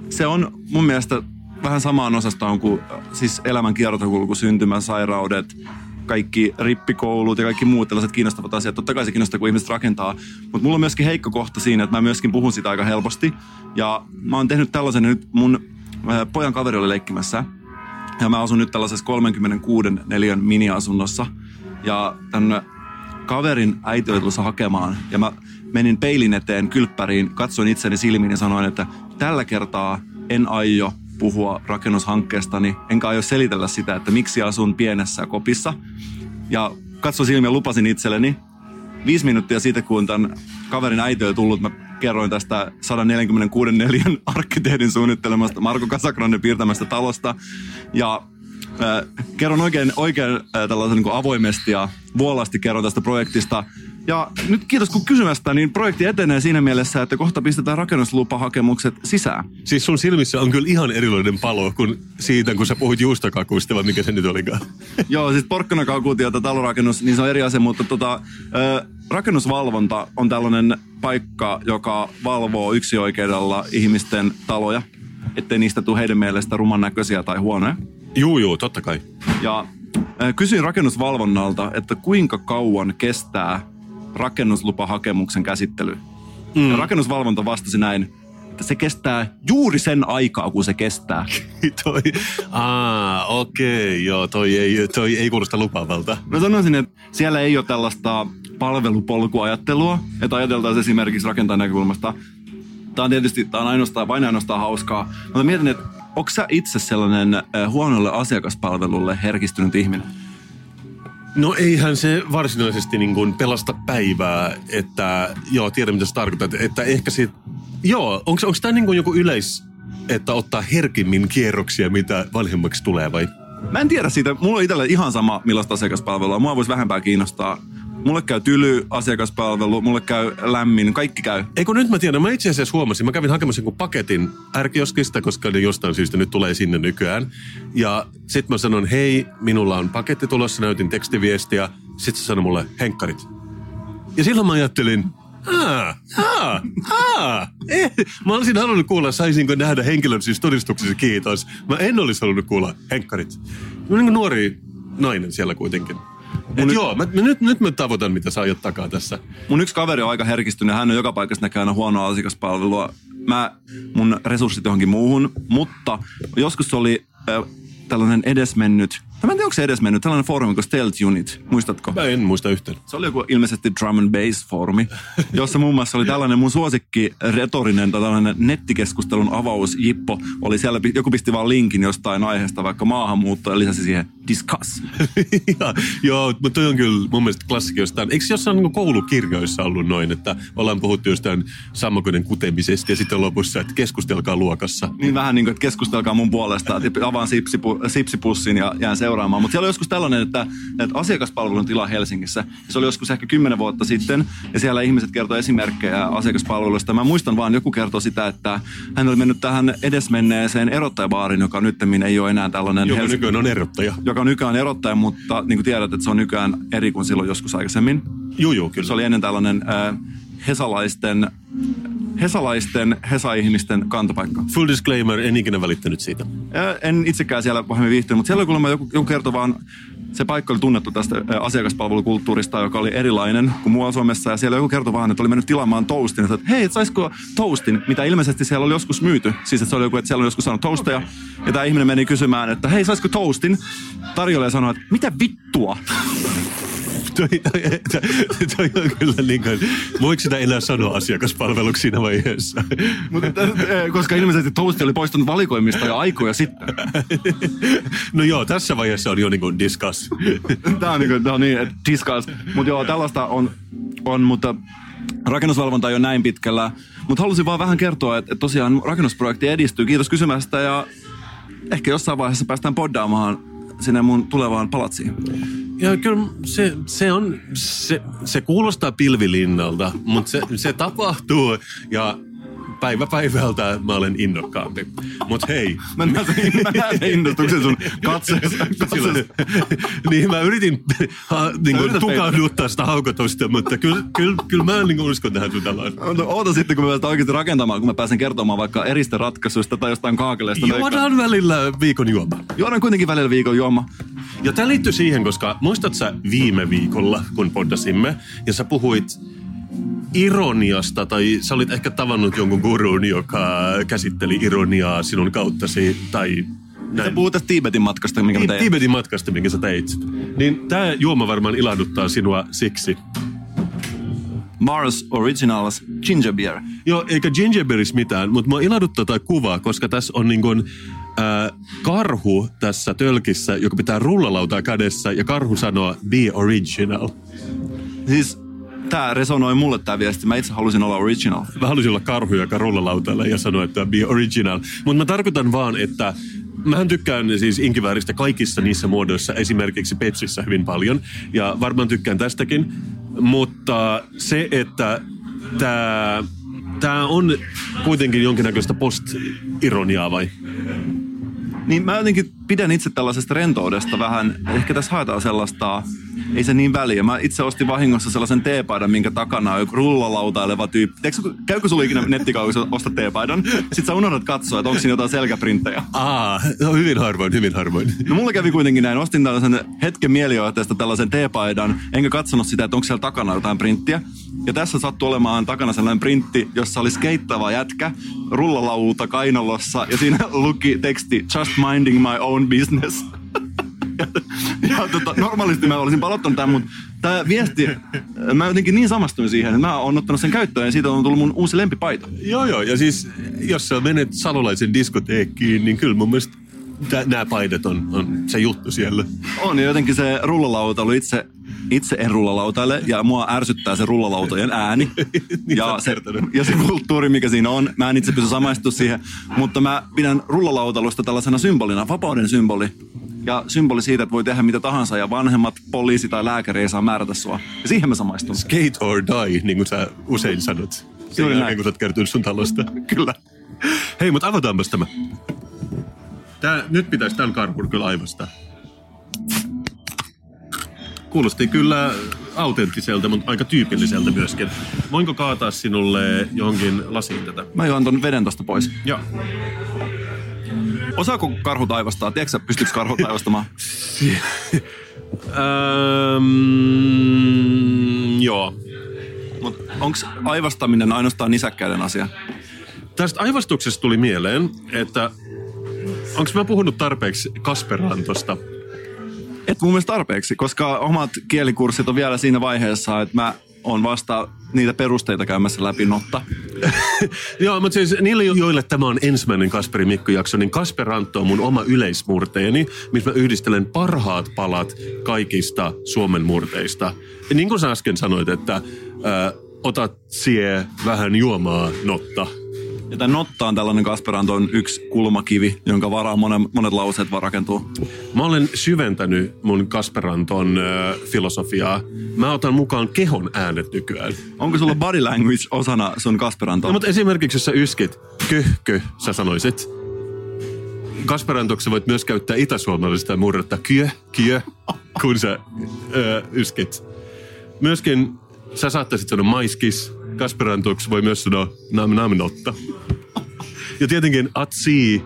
se on mun mielestä vähän samaan osastoon kuin siis elämän kiertokulku, syntymäsairaudet, kaikki rippikoulut ja kaikki muut tällaiset kiinnostavat asiat. Totta kai se kiinnostaa, kun ihmiset rakentaa. Mutta mulla on myöskin heikko kohta siinä, että mä myöskin puhun sitä aika helposti. Ja mä oon tehnyt tällaisen nyt, mun äh, pojan kaveri oli leikkimässä. Ja mä asun nyt tällaisessa 36 neliön miniasunnossa. Ja tämän kaverin äiti oli tulossa hakemaan. Ja mä menin peilin eteen kylppäriin, katsoin itseni silmiin ja sanoin, että tällä kertaa en aio puhua rakennushankkeestani, enkä aio selitellä sitä, että miksi asun pienessä kopissa. Ja katsoin silmiä lupasin itselleni. Viisi minuuttia siitä, kun tämän kaverin äiti oli tullut, mä kerroin tästä 146 neliön arkkitehdin suunnittelemasta Marko Kasakranne piirtämästä talosta. Ja äh, kerron oikein, oikein äh, tällaisen niin avoimesti ja vuolasti kerron tästä projektista. Ja nyt kiitos kun kysymästä, niin projekti etenee siinä mielessä, että kohta pistetään rakennuslupahakemukset sisään. Siis sun silmissä on kyllä ihan erilainen palo kuin siitä, kun sä puhuit juustokakuista, vai mikä se nyt olikaan. Joo, siis porkkanakakut ja talorakennus, niin se on eri asia, mutta tota, ö, rakennusvalvonta on tällainen paikka, joka valvoo yksioikeudella ihmisten taloja, ettei niistä tule heidän mielestä ruman näköisiä tai huonoja. Juu, juu, totta kai. Ja ö, kysyin rakennusvalvonnalta, että kuinka kauan kestää rakennuslupahakemuksen käsittely. Mm. Ja rakennusvalvonta vastasi näin, että se kestää juuri sen aikaa, kun se kestää. toi, aa, okei, okay, joo, toi ei, toi ei kuulosta lupaavalta. Mä sanoisin, että siellä ei ole tällaista palvelupolkuajattelua, että ajateltaisiin esimerkiksi rakentajan näkökulmasta. Tämä on tietysti tämä on ainoastaan, vain ainoastaan hauskaa, mutta mietin, että onko sä itse sellainen äh, huonolle asiakaspalvelulle herkistynyt ihminen? No eihän se varsinaisesti niin kuin pelasta päivää, että joo, tiedän mitä sä tarkoitat, että ehkä sit, joo, onko tämä niin kuin joku yleis, että ottaa herkimmin kierroksia, mitä vanhemmaksi tulee vai? Mä en tiedä siitä. Mulla on itselle ihan sama, millaista asiakaspalvelua. Mua voisi vähempää kiinnostaa. Mulle käy tyly asiakaspalvelu, mulle käy lämmin, kaikki käy. Eikö nyt mä tiedän, mä itse asiassa huomasin, mä kävin hakemassa jonkun paketin ärkioskista, koska ne jostain syystä nyt tulee sinne nykyään. Ja sit mä sanon, hei, minulla on paketti tulossa, näytin tekstiviestiä. Sit se sanoi mulle, henkkarit. Ja silloin mä ajattelin, Aa, aa, aa. Eh. Mä olisin halunnut kuulla, saisinko nähdä henkilön siis todistuksesi, kiitos. Mä en olisi halunnut kuulla henkkarit. Mä niin kuin nuori nainen siellä kuitenkin. Et nyt- joo, mä, mä, nyt, nyt mä tavoitan, mitä sä aiot takaa tässä. Mun yksi kaveri on aika herkistynyt. Hän on joka paikassa näkee aina huonoa asiakaspalvelua. Mä, mun resurssit johonkin muuhun. Mutta joskus oli äh, tällainen edesmennyt, mä en tiedä, onko se edesmennyt, tällainen foorumi kuin Stealth Unit. Muistatko? Mä en muista yhtään. Se oli joku ilmeisesti drum and bass foorumi, jossa muun muassa oli tällainen mun suosikki retorinen tai tällainen nettikeskustelun avaus Jippo. Oli siellä, joku pisti vaan linkin jostain aiheesta, vaikka maahanmuutto ja lisäsi siihen discuss. ja, joo, mutta toi on kyllä mun mielestä klassikki jostain. Eikö jossain niin koulukirjoissa ollut noin, että ollaan puhuttu jostain sammakoiden kutemisesta ja sitten lopussa, että keskustelkaa luokassa. Niin vähän niin kuin, että keskustelkaa mun puolesta, että avaan sipsipu, sipsipussin ja jään seuraamaan. Mutta siellä oli joskus tällainen, että, että asiakaspalvelun tila Helsingissä. Se oli joskus ehkä kymmenen vuotta sitten. Ja siellä ihmiset kertoi esimerkkejä asiakaspalveluista. Mä muistan vaan, joku kertoi sitä, että hän oli mennyt tähän edesmenneeseen erottajabaariin, joka nyt ei ole enää tällainen Joka Helsinki- nykyään on erottaja. joka nykyään on erottaja, mutta niin kuin tiedät, että se on nykyään eri kuin silloin joskus aikaisemmin. Juu, juu, kyllä. Se oli ennen tällainen äh, hesalaisten, hesalaisten, hesa-ihmisten kantopaikka. Full disclaimer, en ikinä välittänyt siitä. En itsekään siellä pahemmin viihtynyt, mutta siellä oli kuulemma joku, joku kertoi vaan, se paikka oli tunnettu tästä asiakaspalvelukulttuurista, joka oli erilainen kuin muualla Suomessa. Ja siellä joku kertoi vaan, että oli mennyt tilaamaan toastin. Että hei, et saisiko toastin, mitä ilmeisesti siellä oli joskus myyty. Siis että se oli joku, että siellä oli joskus saanut toasteja. Okay. Ja tämä ihminen meni kysymään, että hei, saisiko toastin? Tarjoilija sanoi, että mitä vittua? Toi, toi, toi, toi on kyllä niin kuin, voiko sitä enää sanoa asiakaspalveluksi siinä vaiheessa? Mutta, ää, koska ilmeisesti toasti oli poistunut valikoimista jo aikoja sitten. no joo, tässä vaiheessa on jo niin kuin discuss. Tämä on, niin, tää on niin, että discuss. Mutta joo, tällaista on, on, mutta rakennusvalvonta ei ole näin pitkällä. Mutta halusin vaan vähän kertoa, että, että tosiaan rakennusprojekti edistyy. Kiitos kysymästä ja ehkä jossain vaiheessa päästään poddaamaan sinne mun tulevaan palatsiin. Ja kyllä se, se on, se, se kuulostaa pilvilinnalta, mutta se, se tapahtuu ja päivä päivältä mä olen innokkaampi. Mutta hei, Mä näen, sen- mä innostuksen sun katseessa. Niin mä yritin ha, niin kuin, tukahduttaa sitä haukotusta, mutta kyllä, kyllä, kyllä mä niin uskon tähän tutelaan. Oota- Oota sitten, kun me päästään oikeasti rakentamaan, kun mä pääsen kertomaan vaikka eristeratkaisuista tai jostain kaakeleista. Juodaan välillä viikon juoma. Juodaan kuitenkin välillä viikon juoma. Ja tämä liittyy siihen, koska muistat sä viime viikolla, kun poddasimme, ja sä puhuit ironiasta, tai sä olit ehkä tavannut jonkun gurun, joka käsitteli ironiaa sinun kauttasi, tai Sä näin. puhut tästä Tiibetin matkasta, minkä mä Ti- tein. Tibetin matkasta, minkä sä teit. Niin tämä juoma varmaan ilahduttaa sinua siksi. Mars Originals Ginger Beer. Joo, eikä gingerberries mitään, mutta mua ilahduttaa tämä kuva, koska tässä on niin kuin, äh, karhu tässä tölkissä, joka pitää rullalautaa kädessä, ja karhu sanoo be original. Siis tää resonoi mulle tää viesti. Mä itse halusin olla original. Mä halusin olla karhu, joka rullalautalla ja sanoi, että be original. Mutta mä tarkoitan vaan, että Mähän tykkään siis inkivääristä kaikissa niissä muodoissa, esimerkiksi Pepsissä hyvin paljon. Ja varmaan tykkään tästäkin. Mutta se, että tämä tää on kuitenkin jonkinnäköistä post-ironiaa vai? Niin mä jotenkin pidän itse tällaisesta rentoudesta vähän. Ehkä tässä haetaan sellaista, ei se niin väliä. Mä itse ostin vahingossa sellaisen teepaidan, minkä takana on joku rullalautaileva tyyppi. Tiedätkö, käykö sulla ikinä nettikaupassa ostat teepaidan? Sitten sä unohdat katsoa, että onko siinä jotain selkäprinttejä. Aa, no hyvin harvoin, hyvin harvoin. No mulla kävi kuitenkin näin. Ostin tällaisen hetken mielijohteesta tällaisen teepaidan, enkä katsonut sitä, että onko siellä takana jotain printtiä. Ja tässä sattui olemaan takana sellainen printti, jossa oli skeittava jätkä rullalauta kainalossa ja siinä luki teksti Just minding my own business. ja, ja tota, normaalisti mä olisin palottanut tämän, mutta tämä viesti, mä jotenkin niin samastuin siihen, että mä oon ottanut sen käyttöön ja siitä on tullut mun uusi lempipaita. Joo, joo. Ja siis, jos sä menet salolaisen diskoteekkiin, niin kyllä mun mielestä nämä paidat on, on se juttu siellä. On, ja jotenkin se rullalauta oli itse, itse en rullalautaile, ja mua ärsyttää se rullalautojen ääni. Niin ja, se, ja se kulttuuri, mikä siinä on. Mä en itse pysty samaistumaan siihen, mutta mä pidän rullalautailusta tällaisena symbolina, vapauden symboli. Ja symboli siitä, että voi tehdä mitä tahansa, ja vanhemmat poliisi tai lääkäri ei saa määrätä sua. Ja siihen mä samaistun. Skate or die, niin kuin sä usein sanot. Juuri jälkeen, näin. kun sä oot kertonut sun talosta. Kyllä. Hei, mutta avataanpas tämä. Tää, nyt pitäisi tämän karhun kyllä aivastaa. Kuulosti kyllä autenttiselta, mutta aika tyypilliseltä myöskin. Voinko kaataa sinulle johonkin lasiin tätä? Mä juon ton veden tosta pois. Joo. Osaako karhu taivastaa? Tiedätkö sä, pystyykö karhu taivastamaan? Öm, joo. Mut onks aivastaminen ainoastaan nisäkkäiden asia? Tästä aivastuksesta tuli mieleen, että onko mä puhunut tarpeeksi Kasperantosta? Et mun mielestä tarpeeksi, koska omat kielikurssit on vielä siinä vaiheessa, että mä on vasta niitä perusteita käymässä läpi notta. Joo, mutta siis niille, joille tämä on ensimmäinen Kasperi Mikko-jakso, niin Kasperanto on mun oma yleismurteeni, missä mä yhdistelen parhaat palat kaikista Suomen murteista. Ja niin kuin sä äsken sanoit, että äh, otat sie vähän juomaa notta. Ja tämä notta on tällainen Kasperanton yksi kulmakivi, jonka varaan monen, monet lauseet vaan rakentuu. Mä olen syventänyt mun Kasperanton äh, filosofiaa. Mä otan mukaan kehon äänet nykyään. Onko sulla body language osana sun Kasperantoa? No, mutta esimerkiksi jos sä yskit, köhkö, sä sanoisit. Kasperantoksi voit myös käyttää itäsuomalaisesta murretta kyö, kyö, kun sä ö, yskit. Myöskin sä saattaisit sanoa maiskis. Kasperantoksi voi myös sanoa nam nam notta. Ja tietenkin atsi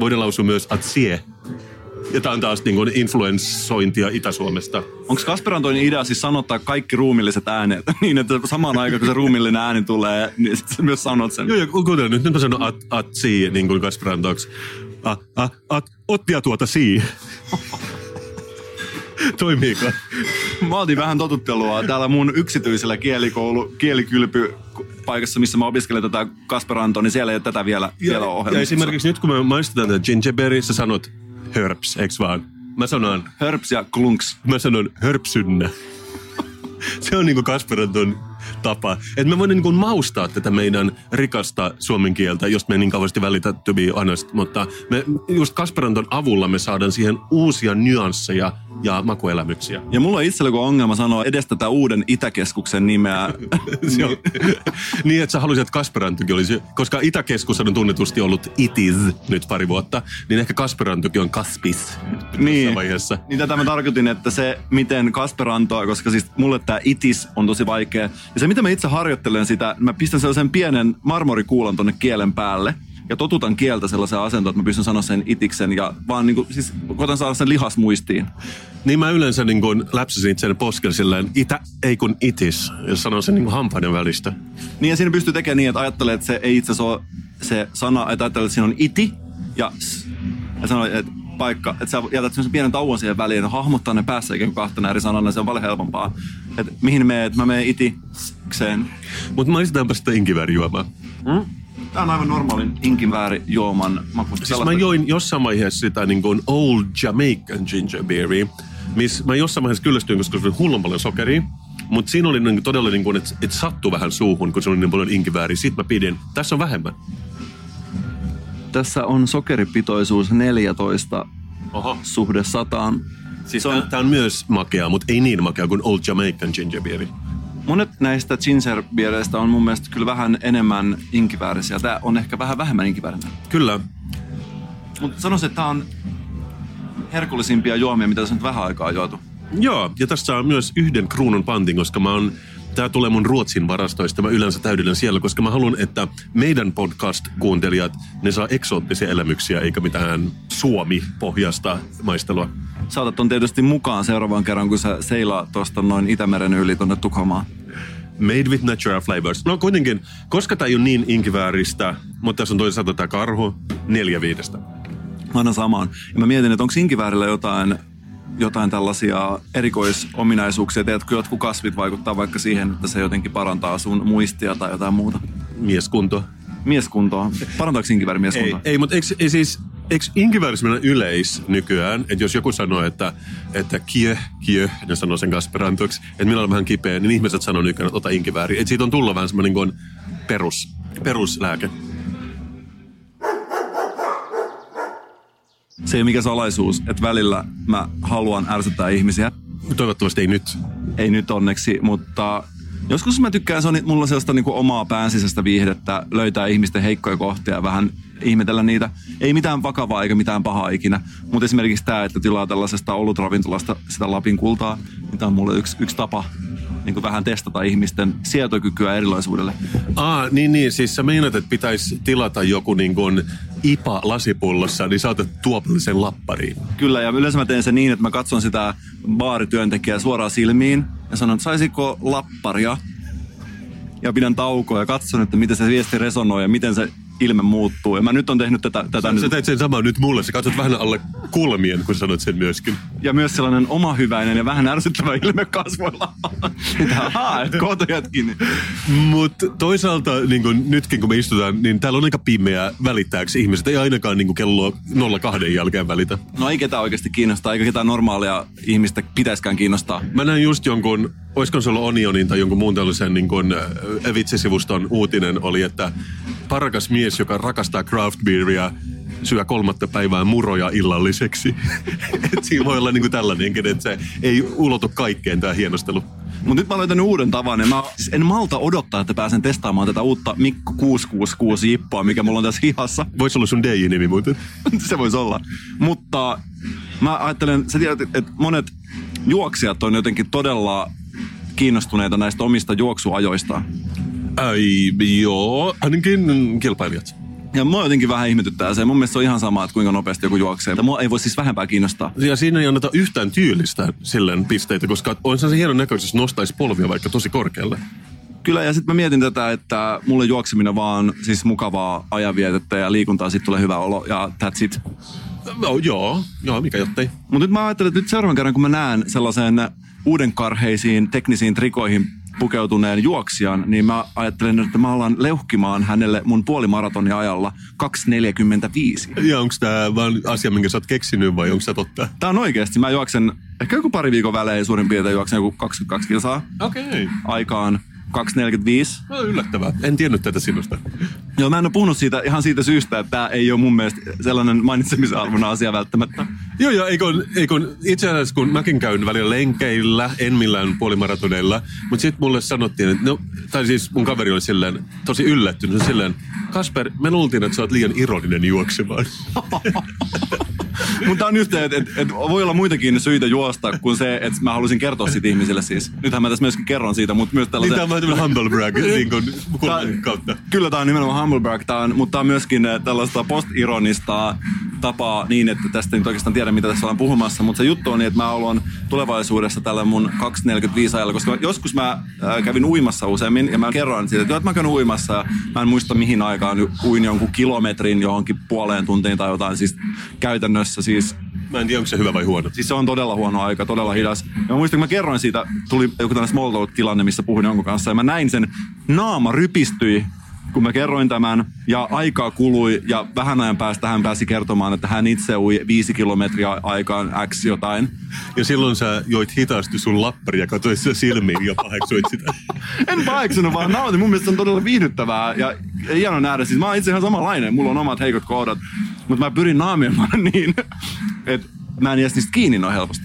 voidaan lausua myös atsie. Ja tää on taas niin kuin influenssointia Itä-Suomesta. Onko Kasperantoin idea siis sanottaa kaikki ruumilliset äänet niin, että samaan aikaan kun se ruumillinen ääni tulee, niin sit sä myös sanot sen? Joo, joo, kuuntele nyt. Nyt mä sanon at, atsi, niin kuin Kasperantoksi. A, a, at, ottia tuota sii. Toimiiko? Mä otin vähän totuttelua täällä mun yksityisellä kielikoulu, kielikylpy paikassa, missä mä opiskelen tätä Kasperantoa, niin siellä ei ole tätä vielä, vielä ja ohjelmassa. esimerkiksi nyt kun me maistetaan tätä gingerberry, sä sanot hörps, eiks vaan? Mä sanon, Hörps ja klunks. mä sanon hörpsynnä. Se on niinku Kasperanton tapa. Että me voidaan niinku maustaa tätä meidän rikasta suomen kieltä, jos me ei niin kauheasti välitä to be honest. Mutta me, just Kasperanton avulla me saadaan siihen uusia nyansseja ja makuelämyksiä. Ja mulla on itsellä kun ongelma sanoa edes tätä uuden Itäkeskuksen nimeä. Se on- niin, että sä haluaisit, että Kasperantokin olisi, koska Itäkeskus on tunnetusti ollut itis nyt pari vuotta, niin ehkä Kasperantokin on Kaspis niin, vaiheessa. niin tätä mä tarkoitin, että se miten Kasperantoa, koska siis mulle tämä itis on tosi vaikea. Ja se mitä mä itse harjoittelen sitä, mä pistän sellaisen pienen marmorikuulan tonne kielen päälle. Ja totutan kieltä sellaiseen asentoon, että mä pystyn sanoa sen itiksen ja vaan niinku, siis koitan saada sen lihasmuistiin. Niin mä yleensä niin kuin läpsäsin itseäni poskel silleen, itä ei kun itis, jos sanon sen niin kuin hampaiden välistä. Niin ja siinä pystyy tekemään niin, että ajattelee, että se ei itse asiassa ole se sana, että ajattelee, että siinä on iti ja s. Ja sanoo, että paikka, että sä jätät semmoisen pienen tauon siihen väliin hahmottaa ne päässä ikään kuin kahtena eri sanana, se on paljon helpompaa. Että mihin meet, mä menen itikseen. Mutta maistetaanpa sitä inkiväärijuomaa. Tämä on aivan normaalin inkivääri juoman maku. Siis mä join jossain vaiheessa sitä niin kuin Old Jamaican Ginger Beeria, missä mä jossain vaiheessa kyllästyin, koska se oli hullun paljon sokeria. Mutta siinä oli niin todella niin kuin, että et sattui vähän suuhun, kun se oli niin paljon inkivääriä. Siitä mä pidin. Tässä on vähemmän. Tässä on sokeripitoisuus 14 Oho. suhde sataan. Siis Se on- tää on myös makea, mutta ei niin makea kuin Old Jamaican Ginger Beer. Monet näistä gingerbiereistä on mun mielestä kyllä vähän enemmän inkiväärisiä. Tää on ehkä vähän vähemmän inkiväärinen. Kyllä. Mutta sanoisin, että tää on herkullisimpia juomia, mitä tässä nyt vähän aikaa on juotu. Joo, ja tässä saa myös yhden kruunun pantin, koska mä oon Tämä tulee mun Ruotsin varastoista. Mä yleensä täydennän siellä, koska mä haluan, että meidän podcast-kuuntelijat, ne saa eksoottisia elämyksiä, eikä mitään Suomi-pohjasta maistelua. Saatat on tietysti mukaan seuraavan kerran, kun sä seilaa tuosta noin Itämeren yli tuonne Tukholmaan. Made with natural flavors. No kuitenkin, koska tämä ei ole niin inkivääristä, mutta tässä on toisaalta tämä karhu, neljä viidestä. Annan samaan. Ja mä mietin, että onko inkiväärillä jotain jotain tällaisia erikoisominaisuuksia? Tiedätkö, jotkut kasvit vaikuttaa vaikka siihen, että se jotenkin parantaa sun muistia tai jotain muuta? Mieskunto. Mieskuntoa. Parantaako inkivääri mieskuntoa? Ei, ei mutta eikö, ei siis, eikö inkivääri yleis nykyään, että jos joku sanoo, että, että kie, kie, ne sanoo sen kasperantoksi, että minulla on vähän kipeä, niin ihmiset sanoo nykyään, että ota inkivääri. Että siitä on tullut vähän semmoinen niin perus, peruslääke. Se ei ole mikä salaisuus, että välillä mä haluan ärsyttää ihmisiä. Toivottavasti ei nyt. Ei nyt onneksi, mutta joskus mä tykkään, se on mulla sellaista niin kuin omaa päänsisästä viihdettä, löytää ihmisten heikkoja kohtia ja vähän ihmetellä niitä. Ei mitään vakavaa eikä mitään pahaa ikinä, mutta esimerkiksi tämä, että tilaa tällaisesta olutravintolasta sitä Lapin kultaa, niin tämä on mulle yksi, yksi tapa niin kuin vähän testata ihmisten sietokykyä erilaisuudelle. Aa, niin niin, siis sä meinaat, että pitäisi tilata joku niin kuin IPA lasipullossa, niin saatat tuopallisen lappariin. Kyllä, ja yleensä mä teen sen niin, että mä katson sitä baarityöntekijää suoraan silmiin ja sanon, että saisiko lapparia? Ja pidän taukoa ja katson, että miten se viesti resonoi ja miten se ilme muuttuu. Ja mä nyt on tehnyt tätä... tätä sä, nyt... sä teit sen samaa nyt mulle. Sä katsot vähän alle kulmien, kun sanoit sen myöskin. Ja myös sellainen omahyväinen ja vähän ärsyttävä ilme kasvoilla. Haa, et jätkin. Mutta toisaalta niin kun, nytkin kun me istutaan, niin täällä on aika pimeä välittääksi ihmiset. Ei ainakaan niin kello 02 jälkeen välitä. No ei ketään oikeasti kiinnostaa, eikä ketään normaalia ihmistä pitäiskään kiinnostaa. Mä näin just jonkun, olisiko se ollut Onionin tai jonkun muun tällaisen niin kun, vitsisivuston uutinen oli, että parakas mies, joka rakastaa craft beeria, syö kolmatta päivää muroja illalliseksi. Et siinä voi olla niinku tällainenkin, että se ei ulotu kaikkeen tämä hienostelu. Mutta nyt mä olen uuden tavan ja mä siis en malta odottaa, että pääsen testaamaan tätä uutta Mikko 666 jippoa, mikä mulla on tässä hihassa. Voisi olla sun DJ-nimi muuten. se voisi olla. Mutta mä ajattelen, sä tiedät, että monet juoksijat on jotenkin todella kiinnostuneita näistä omista juoksuajoista. Ai, joo, ainakin kilpailijat. Ja mua jotenkin vähän ihmetyttää se. Mun mielestä se on ihan sama, että kuinka nopeasti joku juoksee. Mua ei voi siis vähempää kiinnostaa. Ja siinä ei anneta yhtään tyylistä silleen pisteitä, koska on se hienon näköisesti nostaisi polvia vaikka tosi korkealle. Kyllä, ja sitten mä mietin tätä, että mulle juokseminen vaan siis mukavaa ajanvietettä ja liikuntaa, sitten tulee hyvä olo ja that's it. No, joo, joo, mikä jottei. Mutta nyt mä ajattelen, että nyt seuraavan kerran, kun mä näen sellaisen uudenkarheisiin teknisiin trikoihin pukeutuneen juoksijan, niin mä ajattelen, että mä alan leuhkimaan hänelle mun puolimaratonin ajalla 2.45. Ja onko tämä vaan asia, minkä sä oot keksinyt vai onko se totta? Tää on oikeasti. Mä juoksen ehkä joku pari viikon välein suurin piirtein juoksen joku 22 kilsaa. Okei. Okay. Aikaan 2.45. No, yllättävää. En tiennyt tätä sinusta. Joo, mä en ole puhunut siitä ihan siitä syystä, että tämä ei ole mun mielestä sellainen mainitsemisen arvona asia välttämättä. Joo, joo, eikö, eikö itse asiassa kun mäkin käyn välillä lenkeillä, en millään puolimaratoneilla, mutta sitten mulle sanottiin, että no, tai siis mun kaveri oli silleen tosi yllättynyt, silleen, Kasper, me luultiin, että sä oot liian ironinen juoksemaan. Mutta on just, että et, et voi olla muitakin syitä juosta kuin se, että mä haluaisin kertoa siitä ihmisille siis. Nythän mä tässä myöskin kerron siitä, mutta myös tällaisen... Niin tämä on humble brag niin kuin, tää, kautta. Kyllä tämä on nimenomaan humble brag, tää on, mutta tämä on myöskin eh, tällaista postironista tapaa niin, että tästä ei nyt oikeastaan tiedä, mitä tässä ollaan puhumassa, mutta se juttu on niin, että mä haluan tulevaisuudessa tällä mun 245 ajalla, koska joskus mä äh, kävin uimassa useammin ja mä kerroin siitä, että, että mä käyn uimassa ja mä en muista mihin aikaan uin jonkun kilometrin johonkin puoleen tuntiin tai jotain siis käytännössä siis Mä en tiedä, onko se hyvä vai huono. Siis se on todella huono aika, todella hidas. Ja mä muistan, kun mä kerroin siitä, tuli joku tällainen small talk-tilanne, missä puhuin jonkun kanssa, ja mä näin sen, naama rypistyi kun mä kerroin tämän ja aikaa kului ja vähän ajan päästä hän pääsi kertomaan, että hän itse ui viisi kilometriä aikaan X jotain. Ja silloin sä joit hitaasti sun lappari ja katsoit sitä silmiin ja paheksuit sitä. en paheksunut, vaan nautin. Mun mielestä se on todella viihdyttävää ja hieno nähdä. Siis mä oon itse ihan samanlainen. Mulla on omat heikot kohdat, mutta mä pyrin naamioimaan niin, että mä en edes niistä kiinni noin helposti.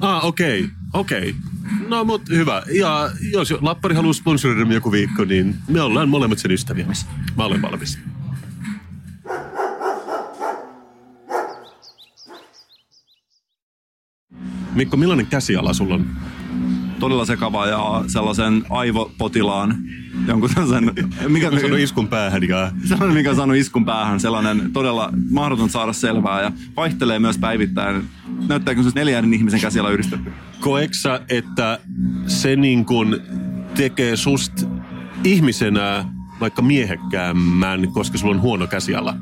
Ah, okei. Okay. Okei. Okay. No mut hyvä. Ja jos Lappari haluaa sponsoroida joku viikko, niin me ollaan molemmat sen ystäviä. Mä olen valmis. Mikko, millainen käsiala sulla on? Todella sekava ja sellaisen aivopotilaan, jonkun tällaisen, mikä, Mä sanoin iskun päähän ja sellainen, mikä on saanut iskun päähän, sellainen todella mahdoton saada selvää ja vaihtelee myös päivittäin. Näyttää kuin se neljän ihmisen käsiala yhdistetty. koeksa, että se niin kuin tekee sust ihmisenä vaikka miehekkäämmän, koska sulla on huono käsiala?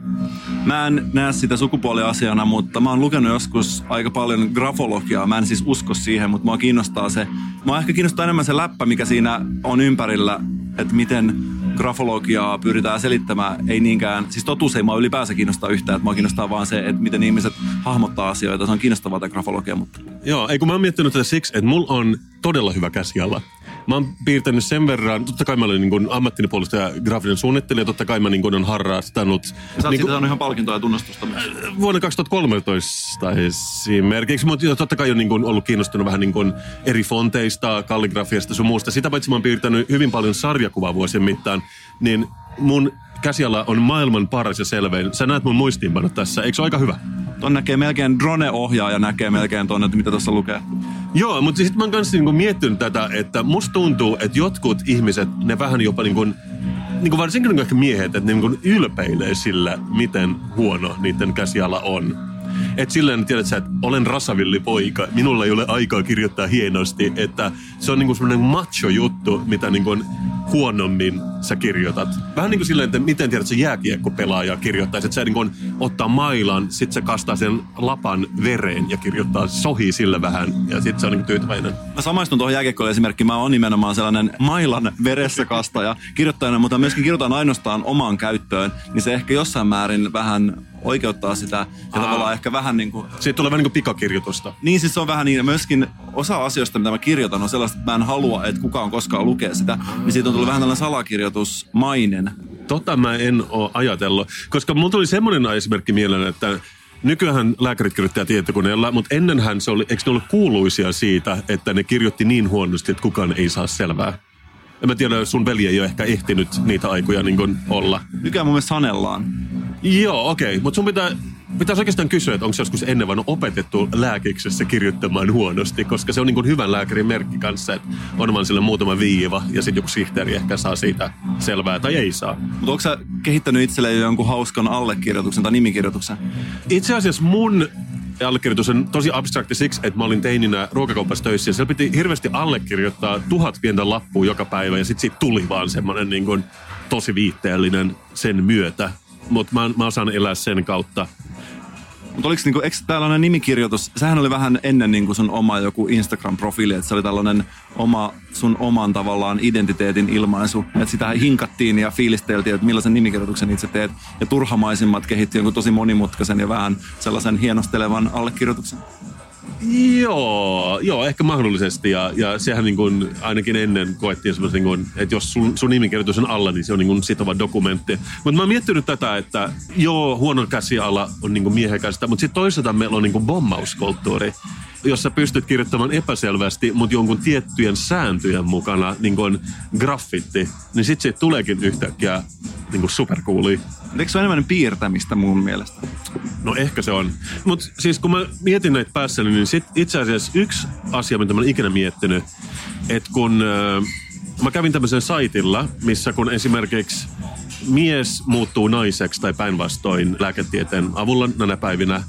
Mä en näe sitä sukupuoliasiana, mutta mä oon lukenut joskus aika paljon grafologiaa. Mä en siis usko siihen, mutta mua kiinnostaa se. Mua ehkä kiinnostaa enemmän se läppä, mikä siinä on ympärillä, että miten grafologiaa pyritään selittämään. Ei niinkään, siis totuus ei mua ylipäänsä kiinnostaa yhtään, että mua kiinnostaa vaan se, että miten ihmiset hahmottaa asioita. Se on kiinnostavaa tämä grafologia, mutta Joo, ei kun mä oon miettinyt tätä siksi, että mulla on todella hyvä käsiala. Mä oon piirtänyt sen verran, totta kai mä olen niin kuin ammattini puolesta ja graafinen suunnittelija, totta kai mä niin kuin on harrastanut. sä oot niin siitä kuin, ihan palkintoa ja tunnustusta myös. vuonna 2013 esimerkiksi, mutta totta kai on niin kuin ollut kiinnostunut vähän niin kuin eri fonteista, kalligrafiasta sun muusta. Sitä paitsi mä oon piirtänyt hyvin paljon sarjakuvaa vuosien mittaan, niin mun käsiala on maailman paras ja selvein. Sä näet mun muistiinpanot tässä, eikö se aika hyvä? Ton näkee melkein drone-ohjaaja näkee melkein tonne, että mitä tuossa lukee. Joo, mutta sitten mä oon kanssa niinku miettinyt tätä, että musta tuntuu, että jotkut ihmiset, ne vähän jopa niinku, niinku varsinkin niinku ehkä miehet, että ne niinku ylpeilee sillä, miten huono niiden käsiala on. Et silleen, tiedät sä, että olen rasavilli poika, minulla ei ole aikaa kirjoittaa hienosti, että se on niinku semmoinen macho juttu, mitä niinku huonommin sä kirjoitat. Vähän niin kuin silleen, että miten tiedät, se jääkiekko pelaaja kirjoittaisi, että se niin kuin ottaa mailan, sit se kastaa sen lapan vereen ja kirjoittaa sohi sillä vähän ja sit se on niin kuin tyytyväinen. Mä samaistun tuohon jääkiekkoon esimerkkiin. Mä oon nimenomaan sellainen mailan veressä kastaja kirjoittajana, mutta myöskin kirjoitan ainoastaan omaan käyttöön, niin se ehkä jossain määrin vähän oikeuttaa sitä ja Aa. tavallaan ehkä vähän niin kuin Siitä tulee vähän niin kuin pikakirjoitusta. niin siis se on vähän niin, myöskin osa asioista, mitä mä kirjoitan, on sellaista, että mä en halua, että kukaan koskaan lukee sitä. Niin siitä on tullut vähän tällainen salakirjoitusmainen. Tota mä en oo ajatellut, koska mulla tuli semmoinen esimerkki mieleen, että Nykyään lääkärit kirjoittaa tietokoneella, mutta ennenhän se oli, eikö ne ollut kuuluisia siitä, että ne kirjoitti niin huonosti, että kukaan ei saa selvää? En mä tiedä, sun veli ei ole ehkä ehtinyt niitä aikoja niin olla. Nykyään mun mielestä sanellaan. Joo, okei. Okay. Mutta sun pitää, pitäisi oikeastaan kysyä, että onko se joskus ennen vain opetettu lääkiksessä kirjoittamaan huonosti, koska se on niin kuin hyvän lääkärin merkki kanssa, että on vaan sillä muutama viiva ja sitten joku sihteeri ehkä saa siitä selvää tai ei saa. Mutta onko sä kehittänyt itselleen jo jonkun hauskan allekirjoituksen tai nimikirjoituksen? Itse asiassa mun allekirjoitus on tosi abstrakti siksi, että mä olin teininä ruokakaupassa töissä ja siellä piti hirveästi allekirjoittaa tuhat pientä lappua joka päivä ja sitten siitä tuli vaan semmoinen niin kuin tosi viitteellinen sen myötä. Mutta mä, mä osaan elää sen kautta. Mutta oliko niinku, tällainen nimikirjoitus, sehän oli vähän ennen niinku sun oma joku Instagram-profiili, että se oli tällainen oma, sun oman tavallaan identiteetin ilmaisu. Että sitä hinkattiin ja fiilisteltiin, että millaisen nimikirjoituksen itse teet. Ja turhamaisimmat kehitti jonkun tosi monimutkaisen ja vähän sellaisen hienostelevan allekirjoituksen. Joo, joo, ehkä mahdollisesti. Ja, ja sehän niin kuin, ainakin ennen koettiin semmoista, niin että jos sun, sun nimikirjoitus on alla, niin se on niin kuin sitova dokumentti. Mutta mä oon miettinyt tätä, että joo, huono käsiala on niin kuin miehekästä, mutta sitten toisaalta meillä on niin kuin bommauskulttuuri jos sä pystyt kirjoittamaan epäselvästi, mutta jonkun tiettyjen sääntöjen mukana, niin kuin graffitti, niin sitten siitä tuleekin yhtäkkiä niin kuin supercooli. Eikö se ole enemmän piirtämistä mun mielestä? No ehkä se on. Mutta siis kun mä mietin näitä päässäni, niin sit itse asiassa yksi asia, mitä mä olen ikinä miettinyt, että kun äh, mä kävin tämmöisen saitilla, missä kun esimerkiksi mies muuttuu naiseksi tai päinvastoin lääketieteen avulla näinä päivinä,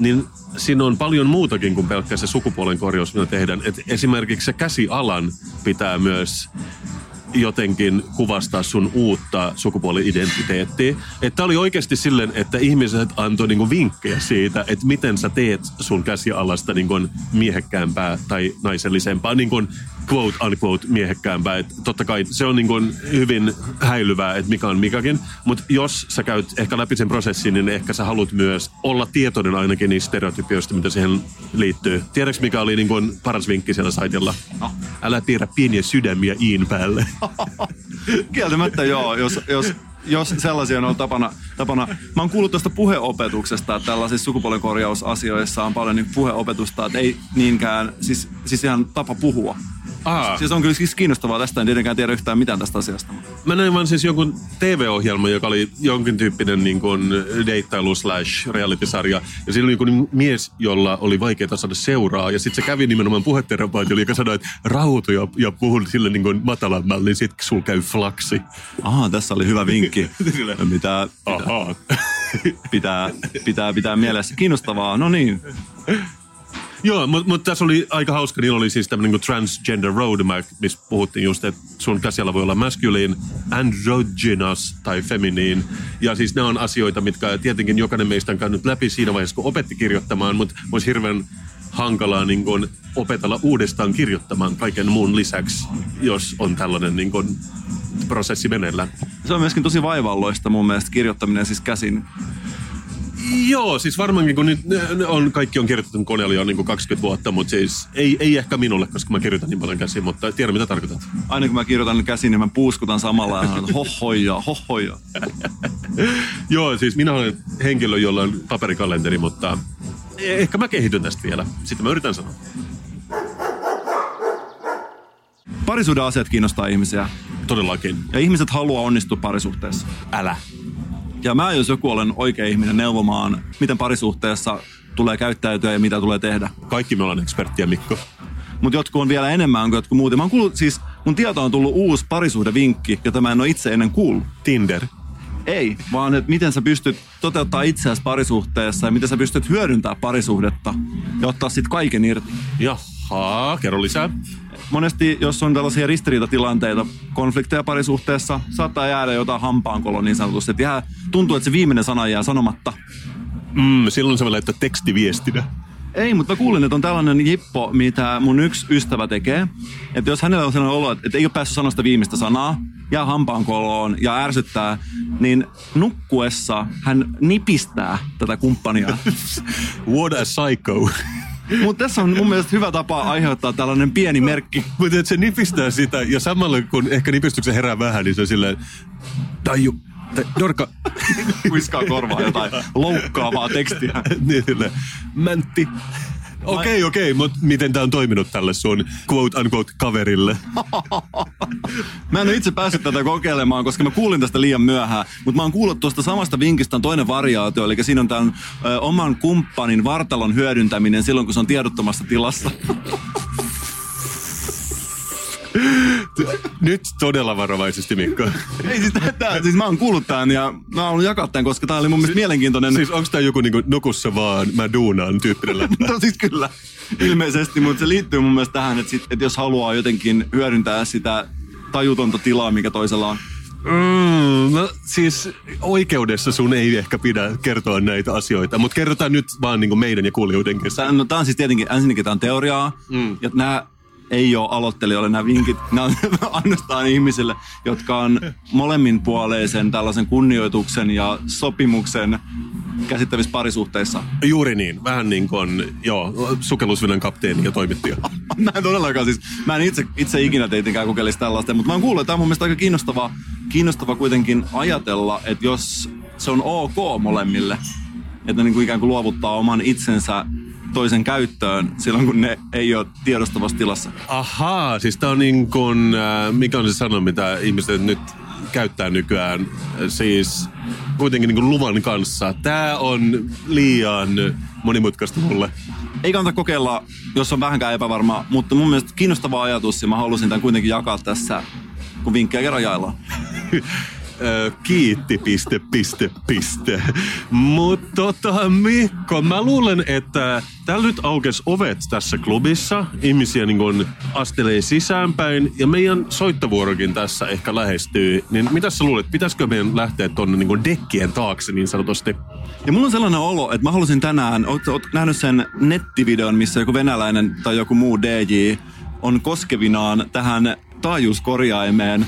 niin siinä on paljon muutakin kuin pelkkä se sukupuolen korjaus, mitä tehdään. Et esimerkiksi se käsialan pitää myös jotenkin kuvastaa sun uutta sukupuoli-identiteettiä. Että oli oikeasti silleen, että ihmiset antoi niinku vinkkejä siitä, että miten sä teet sun käsialasta niinku miehekkäämpää tai naisellisempaa, niinku quote unquote miehekkäämpää. Et totta kai se on niinku hyvin häilyvää, että mikä on mikäkin, mutta jos sä käyt ehkä läpi sen prosessin, niin ehkä sä haluat myös olla tietoinen ainakin niistä stereotypioista, mitä siihen liittyy. Tiedätkö, mikä oli niinku paras vinkki siellä saitilla? No. Älä piirrä pieniä sydämiä iin päälle. Kieltämättä joo, jos, jos, jos sellaisia on ollut tapana, tapana. Mä oon kuullut tuosta puheopetuksesta, että tällaisissa sukupuolenkorjausasioissa on paljon niin puheopetusta, että ei niinkään, siis, siis ihan tapa puhua. Aa. Siis on kyllä siis kiinnostavaa tästä, en tietenkään tiedä yhtään mitään tästä asiasta. Mä näin vaan siis jonkun TV-ohjelma, joka oli jonkin tyyppinen niin kuin deittailu slash reality-sarja. Ja siinä oli joku mies, jolla oli vaikeaa saada seuraa. Ja sitten se kävi nimenomaan puheterapeutille, joka sanoi, että rauhoitu ja, ja puhun sille niin kuin matalammalla, niin sit sul käy flaksi. Aha, tässä oli hyvä vinkki. Mitä Ahaa. pitää, pitää, pitää mielessä. Kiinnostavaa, no niin. Joo, mutta mut tässä oli aika hauska. Niillä oli siis tämmöinen niin transgender roadmap, missä puhuttiin just, että sun käsiala voi olla masculine, androgynous tai feminine. Ja siis ne on asioita, mitkä tietenkin jokainen meistä on käynyt läpi siinä vaiheessa, kun opetti kirjoittamaan, mutta olisi hirveän hankalaa niin kun, opetella uudestaan kirjoittamaan kaiken muun lisäksi, jos on tällainen niin kun, prosessi meneillään. Se on myöskin tosi vaivalloista mun mielestä kirjoittaminen siis käsin. Joo, siis varmaankin kun nyt on, kaikki on kirjoitettu koneella jo niin kuin 20 vuotta, mutta siis ei, ei ehkä minulle, koska mä kirjoitan niin paljon käsin, mutta tiedän mitä tarkoitat. Aina kun mä kirjoitan käsin, niin mä puuskutan samalla ja sanon, hohoja, hohoja. Joo, siis minä olen henkilö, jolla on paperikalenteri, mutta ehkä mä kehityn tästä vielä. Sitten mä yritän sanoa. Parisuuden asiat kiinnostaa ihmisiä. Todellakin. Ja ihmiset haluaa onnistua parisuhteessa. Älä. Ja mä, jos joku olen oikea ihminen neuvomaan, miten parisuhteessa tulee käyttäytyä ja mitä tulee tehdä. Kaikki me ollaan eksperttiä, Mikko. Mutta jotkut on vielä enemmän kuin jotkut muut. Mä oon kuullut, siis mun tietoon on tullut uusi parisuhdevinkki, jota mä en ole itse ennen kuullut. Tinder. Ei, vaan että miten sä pystyt toteuttaa itseäsi parisuhteessa ja miten sä pystyt hyödyntää parisuhdetta ja ottaa sit kaiken irti. Jaha, kerro lisää. Monesti, jos on tällaisia ristiriitatilanteita, konflikteja parisuhteessa, saattaa jäädä jotain hampaankolo niin sanotusti. Että jää, tuntuu, että se viimeinen sana jää sanomatta. Mm, silloin sä voi laittaa tekstiviestinä. Ei, mutta mä kuulin, että on tällainen jippo, mitä mun yksi ystävä tekee. Että jos hänellä on sellainen olo, että ei ole päässyt sanoa sitä viimeistä sanaa, jää hampaankoloon ja ärsyttää, niin nukkuessa hän nipistää tätä kumppania. What a psycho. Mutta tässä on mun mielestä hyvä tapa aiheuttaa tällainen pieni merkki. Mutta että se nipistää sitä, ja samalla kun ehkä nipistyksen herää vähän, niin se on silleen, Taju, tai Dorka, Kuiskaa korvaa jotain loukkaavaa tekstiä. niin silleen, Mäntti. Okei, okei, mutta miten tämä on toiminut tälle sun quote-unquote kaverille? Mä en ole itse päässyt tätä kokeilemaan, koska mä kuulin tästä liian myöhään. Mutta mä oon kuullut tuosta samasta vinkistä on toinen variaatio. Eli siinä on tämän ö, oman kumppanin vartalon hyödyntäminen silloin, kun se on tiedottomassa tilassa. Nyt todella varovaisesti, Mikko. Ei siis, tää, siis mä oon kuullut tämän ja mä oon jakaa tämän, koska tää oli mun mielestä mielenkiintoinen. Siis onko tämä joku niinku nukussa vaan mä duunaan tyyppinen läppä? No siis kyllä, ilmeisesti, mutta se liittyy mun mielestä tähän, että, sit, että jos haluaa jotenkin hyödyntää sitä tajutonta tilaa, mikä toisella on. Mm, no siis oikeudessa sun ei ehkä pidä kertoa näitä asioita, mutta kerrotaan nyt vaan niinku meidän ja kuulijoiden kesken. Tää, no, tää on siis tietenkin, ensinnäkin tää on teoriaa, mm. ja nämä ei ole aloittelijoille nämä vinkit. Nämä on ainoastaan ihmisille, jotka on molemminpuoleisen tällaisen kunnioituksen ja sopimuksen käsittävissä parisuhteissa. Juuri niin, vähän niin kuin, joo, sukellusvenän kapteeni ja toimittaja. Mä en todellakaan siis, mä en itse, itse ikinä tietenkään kokeilisi tällaista, mutta mä oon kuullut, että tämä on mun mielestä aika kiinnostava, kiinnostava kuitenkin ajatella, että jos se on ok molemmille, että niin kuin ikään kuin luovuttaa oman itsensä toisen käyttöön silloin, kun ne ei ole tiedostavassa tilassa. Ahaa, siis tää on niin kuin, äh, mikä on se sana, mitä ihmiset nyt käyttää nykyään, siis kuitenkin niin kuin luvan kanssa. Tää on liian monimutkaista mulle. Ei kannata kokeilla, jos on vähänkään epävarma, mutta mun mielestä kiinnostava ajatus ja mä halusin tämän kuitenkin jakaa tässä, kun vinkkejä kerran jaillaan. Kiitti, piste, piste, piste. Mutta tota, Mikko, mä luulen, että täällä nyt aukes ovet tässä klubissa. Ihmisiä niin kun astelee sisäänpäin ja meidän soittovuorokin tässä ehkä lähestyy. Niin mitä sä luulet, pitäisikö meidän lähteä tonne niin kun dekkien taakse niin sanotusti? Ja mulla on sellainen olo, että mä halusin tänään, oot, oot nähnyt sen nettivideon, missä joku venäläinen tai joku muu DJ on koskevinaan tähän taajuuskorjaimeen.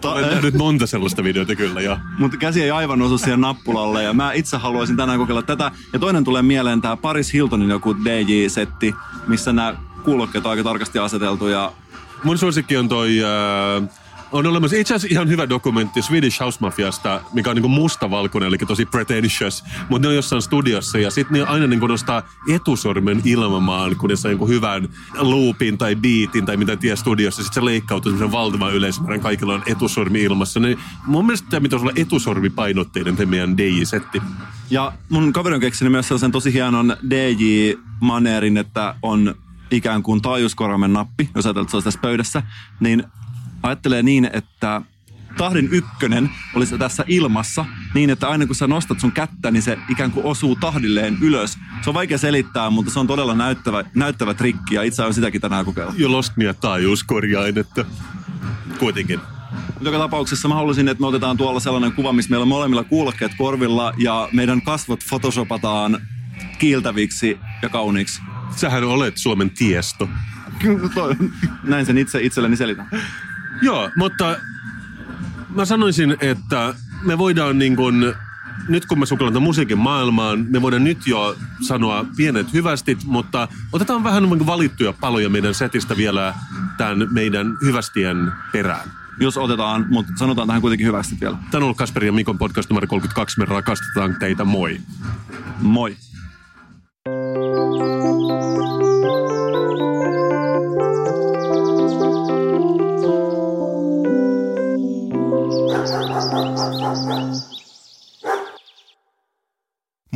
Ta- Olen nähnyt monta sellaista videota kyllä, ja mutta käsi ei aivan osu siihen nappulalle ja mä itse haluaisin tänään kokeilla tätä. Ja toinen tulee mieleen tää Paris Hiltonin joku DJ-setti, missä nämä kuulokkeet on aika tarkasti aseteltu ja Mun suosikki on toi äh, On olemassa itse asiassa ihan hyvä dokumentti Swedish House Mafiasta, mikä on niinku mustavalkoinen, eli tosi pretentious, mutta ne on jossain studiossa ja sitten ne aina niinku nostaa etusormen ilmaan, kun ne saa niinku hyvän loopin tai beatin tai mitä tiedä studiossa. Sitten se leikkautuu semmoisen valtavan yleismäärän, kaikilla on etusormi ilmassa. Ne, mun mielestä tämä pitäisi olla etusormipainotteinen tämä meidän DJ-setti. Ja mun kaveri on keksinyt myös sellaisen tosi hienon DJ-maneerin, että on ikään kuin taajuuskorvamen nappi, jos ajatellaan, että se olisi tässä pöydässä, niin ajattelee niin, että tahdin ykkönen olisi tässä ilmassa niin, että aina kun sä nostat sun kättä, niin se ikään kuin osuu tahdilleen ylös. Se on vaikea selittää, mutta se on todella näyttävä, näyttävä trikki ja itse olen sitäkin tänään kokeillut. Jo lost me taajuuskorjainetta. Kuitenkin. Joka tapauksessa mä haluaisin, että me otetaan tuolla sellainen kuva, missä meillä on molemmilla kuulokkeet korvilla ja meidän kasvot photoshopataan kiiltäviksi ja kauniiksi. Sähän olet Suomen tiesto. Näin sen itse itselleni selitän. Joo, mutta mä sanoisin, että me voidaan niin kuin, nyt kun me sukellaan musiikin maailmaan, me voidaan nyt jo sanoa pienet hyvästit, mutta otetaan vähän niin valittuja paloja meidän setistä vielä tämän meidän hyvästien perään. Jos otetaan, mutta sanotaan tähän kuitenkin hyvästi vielä. Tämä on ollut Kasperi ja Mikon podcast numero 32. Me rakastetaan teitä. Moi. Moi.